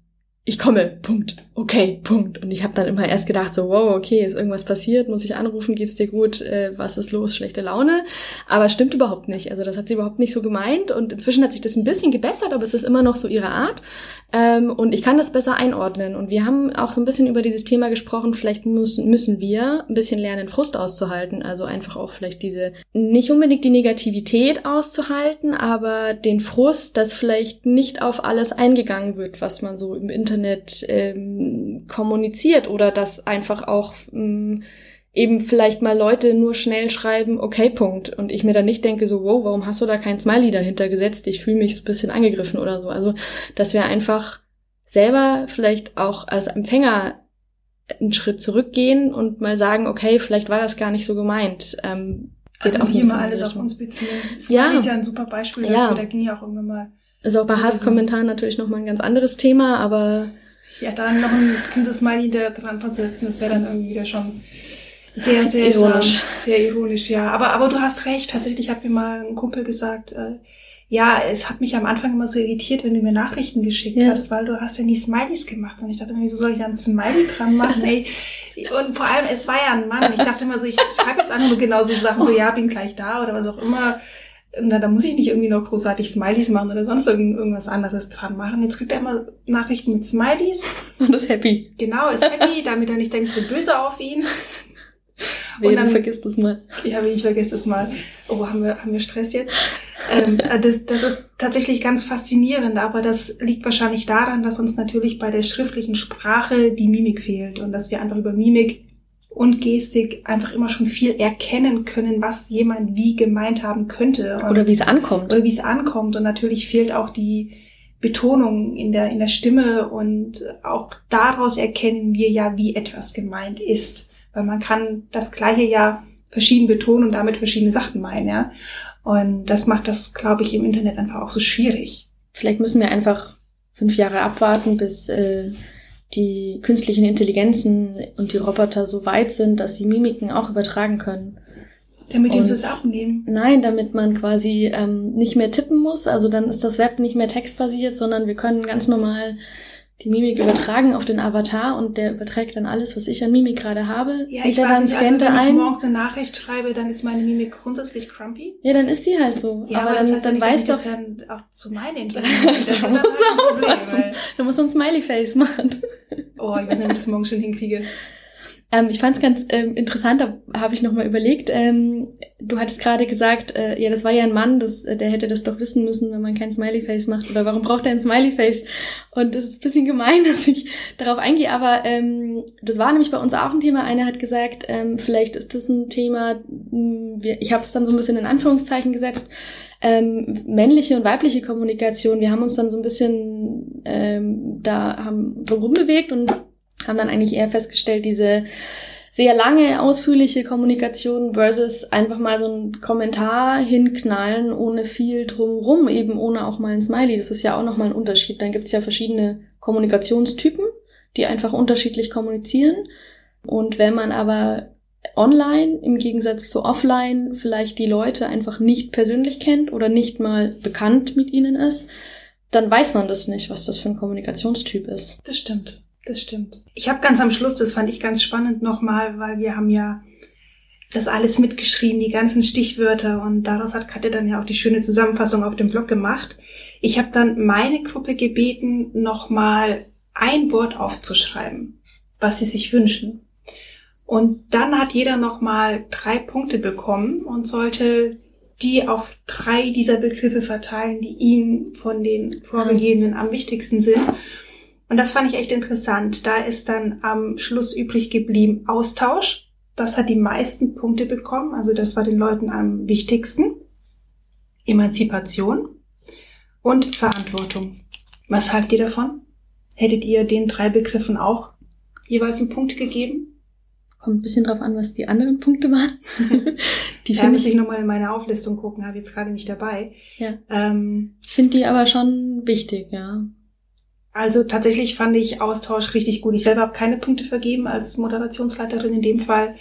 ich komme, Punkt, okay, Punkt. Und ich habe dann immer erst gedacht, so, wow, okay, ist irgendwas passiert, muss ich anrufen, geht's dir gut, äh, was ist los, schlechte Laune. Aber stimmt überhaupt nicht. Also das hat sie überhaupt nicht so gemeint. Und inzwischen hat sich das ein bisschen gebessert, aber es ist immer noch so ihre Art. Ähm, und ich kann das besser einordnen. Und wir haben auch so ein bisschen über dieses Thema gesprochen, vielleicht müssen, müssen wir ein bisschen lernen, Frust auszuhalten. Also einfach auch vielleicht diese, nicht unbedingt die Negativität auszuhalten, aber den Frust, dass vielleicht nicht auf alles eingegangen wird, was man so im Internet Internet ähm, kommuniziert oder dass einfach auch ähm, eben vielleicht mal Leute nur schnell schreiben, okay, Punkt. Und ich mir dann nicht denke, so, wow, warum hast du da kein Smiley dahinter gesetzt? Ich fühle mich so ein bisschen angegriffen oder so. Also, dass wir einfach selber vielleicht auch als Empfänger einen Schritt zurückgehen und mal sagen, okay, vielleicht war das gar nicht so gemeint. Ähm, also auch hier mal alles auf uns beziehen. Smiley ja. ist ja ein super Beispiel dafür, ja. da ging ja auch irgendwann mal ist auch bei Hasskommentaren natürlich nochmal ein ganz anderes Thema, aber. Ja, dann noch ein Kindes-Smiley der dran zu setzen, das wäre dann irgendwie wieder schon sehr, sehr ironisch. Sehr ironisch, ja. Aber, aber du hast recht. Tatsächlich hat mir mal ein Kumpel gesagt, äh, ja, es hat mich am Anfang immer so irritiert, wenn du mir Nachrichten geschickt ja. hast, weil du hast ja nie Smileys gemacht. Und ich dachte mir, wieso soll ich da ein Smiley dran machen? Ey. Und vor allem, es war ja ein Mann. Ich dachte immer so, ich schreibe jetzt einfach nur genau so Sachen, so ja, bin gleich da oder was auch immer na, da muss ich nicht irgendwie noch großartig Smileys machen oder sonst irgendwas anderes dran machen. Jetzt kriegt er immer Nachrichten mit Smileys. Und ist happy. Genau, ist happy, damit er nicht denkt, ich bin böse auf ihn. Wehe, und dann, vergisst das mal. Ja, ich vergesse das mal. Oh, haben wir, haben wir Stress jetzt? ähm, äh, das, das ist tatsächlich ganz faszinierend, aber das liegt wahrscheinlich daran, dass uns natürlich bei der schriftlichen Sprache die Mimik fehlt und dass wir einfach über Mimik und Gestik einfach immer schon viel erkennen können, was jemand wie gemeint haben könnte. Und, oder wie es ankommt. Oder wie es ankommt. Und natürlich fehlt auch die Betonung in der, in der Stimme und auch daraus erkennen wir ja, wie etwas gemeint ist. Weil man kann das Gleiche ja verschieden betonen und damit verschiedene Sachen meinen, ja. Und das macht das, glaube ich, im Internet einfach auch so schwierig. Vielleicht müssen wir einfach fünf Jahre abwarten, bis äh, die künstlichen Intelligenzen und die Roboter so weit sind, dass sie Mimiken auch übertragen können. Damit die uns das abnehmen? Nein, damit man quasi ähm, nicht mehr tippen muss. Also dann ist das Web nicht mehr textbasiert, sondern wir können ganz normal die Mimik übertragen auf den Avatar und der überträgt dann alles, was ich an Mimik gerade habe. Ja, ich weiß dann, nicht, also wenn ein. ich morgens eine Nachricht schreibe, dann ist meine Mimik grundsätzlich crumpy. Ja, dann ist die halt so. Ja, aber, aber dann, dann ja nicht, doch. Das dann auch zu meinen da, muss Problem, da muss ein Smiley Face machen. Oh, ich weiß nicht, ob ich das morgen schon hinkriege. Ähm, ich fand es ganz ähm, interessant, da habe ich nochmal überlegt. Ähm, du hattest gerade gesagt, äh, ja, das war ja ein Mann, das, äh, der hätte das doch wissen müssen, wenn man kein Smiley-Face macht. Oder warum braucht er ein Smiley-Face? Und das ist ein bisschen gemein, dass ich darauf eingehe, aber ähm, das war nämlich bei uns auch ein Thema. Einer hat gesagt, ähm, vielleicht ist das ein Thema, wir, ich habe es dann so ein bisschen in Anführungszeichen gesetzt, ähm, männliche und weibliche Kommunikation. Wir haben uns dann so ein bisschen ähm, da haben drum bewegt und haben dann eigentlich eher festgestellt, diese sehr lange, ausführliche Kommunikation versus einfach mal so einen Kommentar hinknallen, ohne viel drumrum, eben ohne auch mal ein Smiley. Das ist ja auch nochmal ein Unterschied. Dann gibt es ja verschiedene Kommunikationstypen, die einfach unterschiedlich kommunizieren. Und wenn man aber online im Gegensatz zu offline vielleicht die Leute einfach nicht persönlich kennt oder nicht mal bekannt mit ihnen ist, dann weiß man das nicht, was das für ein Kommunikationstyp ist. Das stimmt. Das stimmt. Ich habe ganz am Schluss, das fand ich ganz spannend nochmal, weil wir haben ja das alles mitgeschrieben, die ganzen Stichwörter und daraus hat Katja dann ja auch die schöne Zusammenfassung auf dem Blog gemacht. Ich habe dann meine Gruppe gebeten, nochmal ein Wort aufzuschreiben, was sie sich wünschen. Und dann hat jeder nochmal drei Punkte bekommen und sollte die auf drei dieser Begriffe verteilen, die ihm von den vorgegebenen am wichtigsten sind. Und das fand ich echt interessant. Da ist dann am Schluss übrig geblieben Austausch. Das hat die meisten Punkte bekommen. Also das war den Leuten am wichtigsten. Emanzipation und Verantwortung. Was haltet ihr davon? Hättet ihr den drei Begriffen auch jeweils einen Punkt gegeben? Kommt ein bisschen drauf an, was die anderen Punkte waren. die ja, finde ich nochmal in meine Auflistung gucken, habe jetzt gerade nicht dabei. Ja. Ähm, finde die aber schon wichtig, ja. Also tatsächlich fand ich Austausch richtig gut. Ich selber habe keine Punkte vergeben als Moderationsleiterin in dem Fall,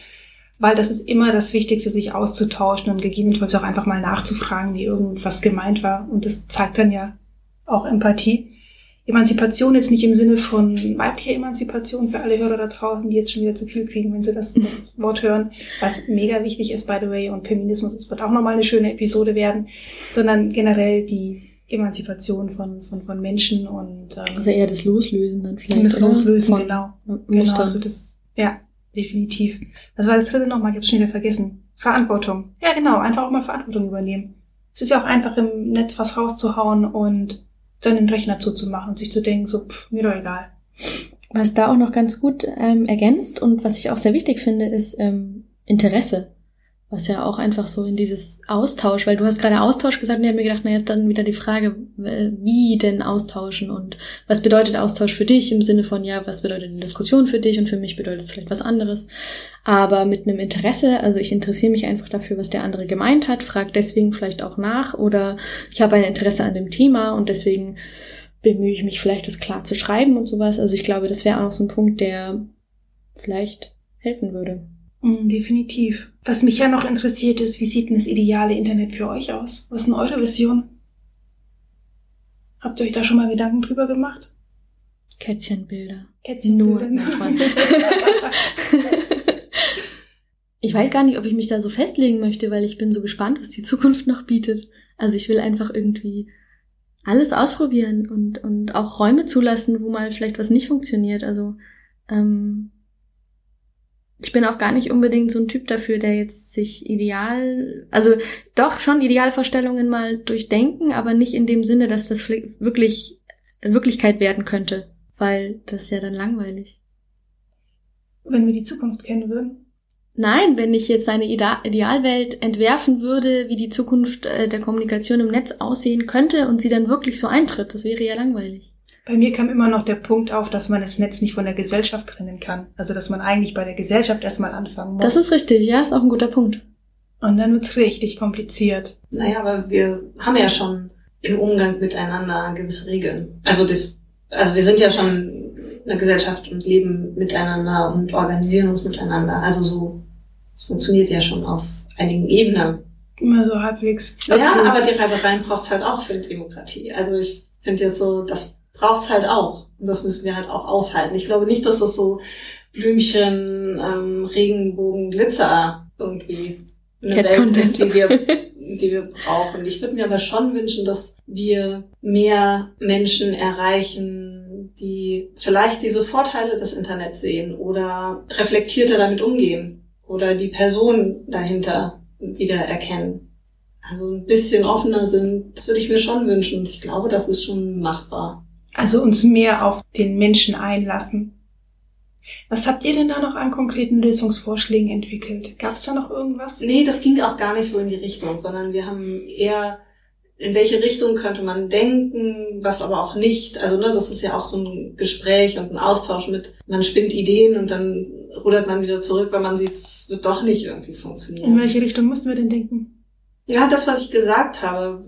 weil das ist immer das Wichtigste, sich auszutauschen und gegebenenfalls auch einfach mal nachzufragen, wie irgendwas gemeint war. Und das zeigt dann ja auch Empathie. Emanzipation jetzt nicht im Sinne von weiblicher Emanzipation für alle Hörer da draußen, die jetzt schon wieder zu viel kriegen, wenn sie das, das Wort hören, was mega wichtig ist, by the way, und Feminismus, es wird auch nochmal eine schöne Episode werden, sondern generell die Emanzipation von, von, von Menschen und ähm, also eher das Loslösen dann vielleicht. Das Loslösen, genau. Genau, also das, ja, definitiv. Was war das dritte nochmal? Ich hab's schon wieder vergessen. Verantwortung. Ja, genau, einfach auch mal Verantwortung übernehmen. Es ist ja auch einfach im Netz was rauszuhauen und dann den Rechner zuzumachen und sich zu denken, so, pff, mir doch egal. Was da auch noch ganz gut ähm, ergänzt und was ich auch sehr wichtig finde, ist ähm, Interesse. Was ja auch einfach so in dieses Austausch, weil du hast gerade Austausch gesagt und ich habe mir gedacht, naja, dann wieder die Frage, wie denn austauschen und was bedeutet Austausch für dich im Sinne von, ja, was bedeutet eine Diskussion für dich und für mich bedeutet es vielleicht was anderes. Aber mit einem Interesse, also ich interessiere mich einfach dafür, was der andere gemeint hat, frage deswegen vielleicht auch nach oder ich habe ein Interesse an dem Thema und deswegen bemühe ich mich vielleicht, das klar zu schreiben und sowas. Also ich glaube, das wäre auch noch so ein Punkt, der vielleicht helfen würde. Mm, definitiv. Was mich ja noch interessiert ist, wie sieht denn das ideale Internet für euch aus? Was ist denn eure Vision? Habt ihr euch da schon mal Gedanken drüber gemacht? Kätzchenbilder. Kätzchenbilder. Nur. ich weiß gar nicht, ob ich mich da so festlegen möchte, weil ich bin so gespannt, was die Zukunft noch bietet. Also ich will einfach irgendwie alles ausprobieren und, und auch Räume zulassen, wo mal vielleicht was nicht funktioniert. Also ähm, ich bin auch gar nicht unbedingt so ein Typ dafür, der jetzt sich ideal, also doch schon Idealvorstellungen mal durchdenken, aber nicht in dem Sinne, dass das wirklich Wirklichkeit werden könnte, weil das ist ja dann langweilig. Wenn wir die Zukunft kennen würden? Nein, wenn ich jetzt eine Idealwelt entwerfen würde, wie die Zukunft äh, der Kommunikation im Netz aussehen könnte und sie dann wirklich so eintritt, das wäre ja langweilig. Bei mir kam immer noch der Punkt auf, dass man das Netz nicht von der Gesellschaft trennen kann. Also dass man eigentlich bei der Gesellschaft erstmal anfangen muss. Das ist richtig, ja, ist auch ein guter Punkt. Und dann wird's richtig kompliziert. Naja, aber wir haben ja schon im Umgang miteinander gewisse Regeln. Also das, also wir sind ja schon eine Gesellschaft und leben miteinander und organisieren uns miteinander. Also so, es funktioniert ja schon auf einigen Ebenen. Immer so halbwegs. Okay. Ja, aber die Reibereien braucht's halt auch für die Demokratie. Also ich finde jetzt so, das braucht's halt auch. Und das müssen wir halt auch aushalten. Ich glaube nicht, dass das so Blümchen, ähm, Regenbogen, Glitzer irgendwie eine Cat Welt ist, die wir, die wir brauchen. Ich würde mir aber schon wünschen, dass wir mehr Menschen erreichen, die vielleicht diese Vorteile des Internets sehen oder reflektierter damit umgehen oder die Person dahinter wieder erkennen. Also ein bisschen offener sind, das würde ich mir schon wünschen. Ich glaube, das ist schon machbar. Also uns mehr auf den Menschen einlassen. Was habt ihr denn da noch an konkreten Lösungsvorschlägen entwickelt? Gab es da noch irgendwas? Nee, das ging auch gar nicht so in die Richtung, sondern wir haben eher, in welche Richtung könnte man denken, was aber auch nicht. Also ne, das ist ja auch so ein Gespräch und ein Austausch mit, man spinnt Ideen und dann rudert man wieder zurück, weil man sieht, es wird doch nicht irgendwie funktionieren. In welche Richtung mussten wir denn denken? Ja, das, was ich gesagt habe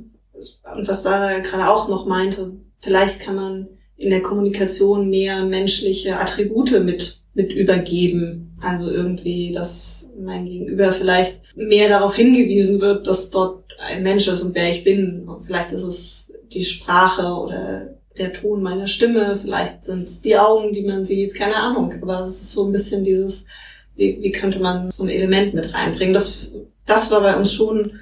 und was Sarah gerade auch noch meinte, Vielleicht kann man in der Kommunikation mehr menschliche Attribute mit, mit übergeben. Also irgendwie, dass mein Gegenüber vielleicht mehr darauf hingewiesen wird, dass dort ein Mensch ist und wer ich bin. Und vielleicht ist es die Sprache oder der Ton meiner Stimme, vielleicht sind es die Augen, die man sieht, keine Ahnung. Aber es ist so ein bisschen dieses, wie, wie könnte man so ein Element mit reinbringen. Das, das war bei uns schon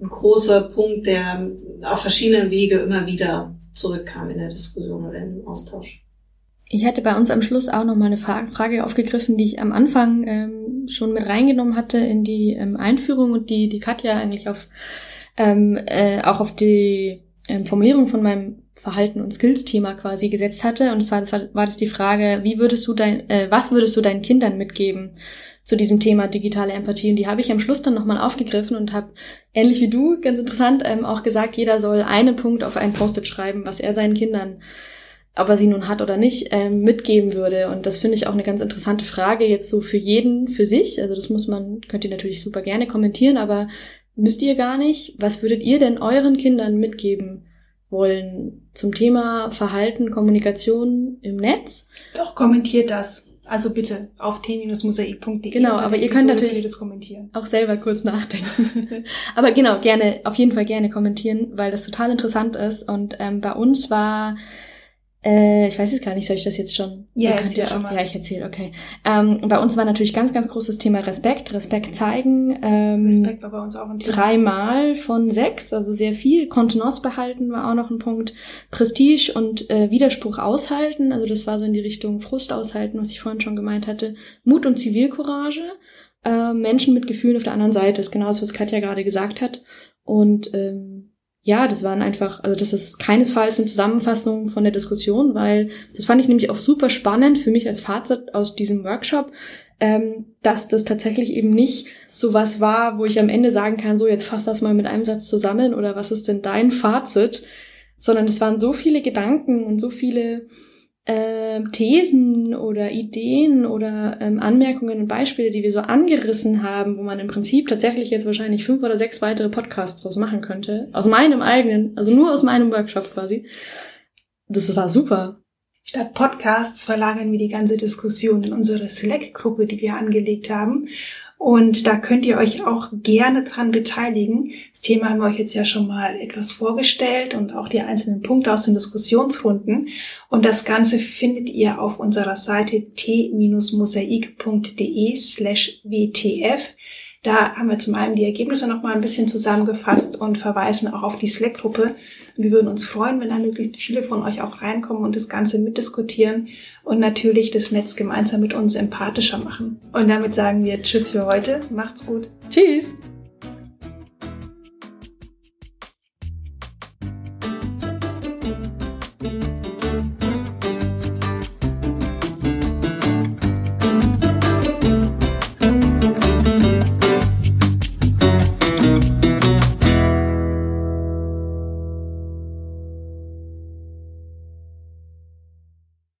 ein großer Punkt, der auf verschiedenen Wege immer wieder zurückkam in der Diskussion oder im Austausch. Ich hatte bei uns am Schluss auch noch mal eine Frage aufgegriffen, die ich am Anfang ähm, schon mit reingenommen hatte in die ähm, Einführung und die die Katja eigentlich auf ähm, äh, auch auf die ähm, Formulierung von meinem Verhalten und Skills-Thema quasi gesetzt hatte. Und zwar war, war das die Frage, wie würdest du dein, äh, was würdest du deinen Kindern mitgeben zu diesem Thema digitale Empathie? Und die habe ich am Schluss dann nochmal aufgegriffen und habe, ähnlich wie du, ganz interessant, ähm, auch gesagt, jeder soll einen Punkt auf ein Post-it schreiben, was er seinen Kindern ob er sie nun hat oder nicht, ähm, mitgeben würde. Und das finde ich auch eine ganz interessante Frage jetzt so für jeden, für sich. Also das muss man, könnt ihr natürlich super gerne kommentieren, aber müsst ihr gar nicht. Was würdet ihr denn euren Kindern mitgeben wollen zum Thema Verhalten, Kommunikation im Netz? Doch, kommentiert das. Also bitte auf t-mosaik.de. Genau, aber ihr könnt natürlich das kommentieren. auch selber kurz nachdenken. aber genau, gerne, auf jeden Fall gerne kommentieren, weil das total interessant ist. Und ähm, bei uns war äh, ich weiß jetzt gar nicht, soll ich das jetzt schon? Ja, erzähl schon mal. ja ich erzähle, okay. Ähm, bei uns war natürlich ganz, ganz großes Thema Respekt, Respekt zeigen. Ähm, Respekt war bei uns auch ein Thema. Dreimal von sechs, also sehr viel. Kontenance behalten war auch noch ein Punkt. Prestige und äh, Widerspruch aushalten, also das war so in die Richtung Frust aushalten, was ich vorhin schon gemeint hatte. Mut und Zivilcourage. Äh, Menschen mit Gefühlen auf der anderen Seite ist genau das, was Katja gerade gesagt hat. Und ähm, ja, das waren einfach, also das ist keinesfalls eine Zusammenfassung von der Diskussion, weil das fand ich nämlich auch super spannend für mich als Fazit aus diesem Workshop, ähm, dass das tatsächlich eben nicht so was war, wo ich am Ende sagen kann, so jetzt fass das mal mit einem Satz zusammen oder was ist denn dein Fazit, sondern es waren so viele Gedanken und so viele äh, Thesen oder Ideen oder ähm, Anmerkungen und Beispiele, die wir so angerissen haben, wo man im Prinzip tatsächlich jetzt wahrscheinlich fünf oder sechs weitere Podcasts draus machen könnte. Aus meinem eigenen, also nur aus meinem Workshop quasi. Das war super. Statt Podcasts verlagern wir die ganze Diskussion in unsere Slack-Gruppe, die wir angelegt haben. Und da könnt ihr euch auch gerne dran beteiligen. Das Thema haben wir euch jetzt ja schon mal etwas vorgestellt und auch die einzelnen Punkte aus den Diskussionsrunden. Und das Ganze findet ihr auf unserer Seite t-mosaik.de slash wtf. Da haben wir zum einen die Ergebnisse nochmal ein bisschen zusammengefasst und verweisen auch auf die Slack-Gruppe. Wir würden uns freuen, wenn da möglichst viele von euch auch reinkommen und das Ganze mitdiskutieren und natürlich das Netz gemeinsam mit uns empathischer machen. Und damit sagen wir Tschüss für heute. Macht's gut. Tschüss.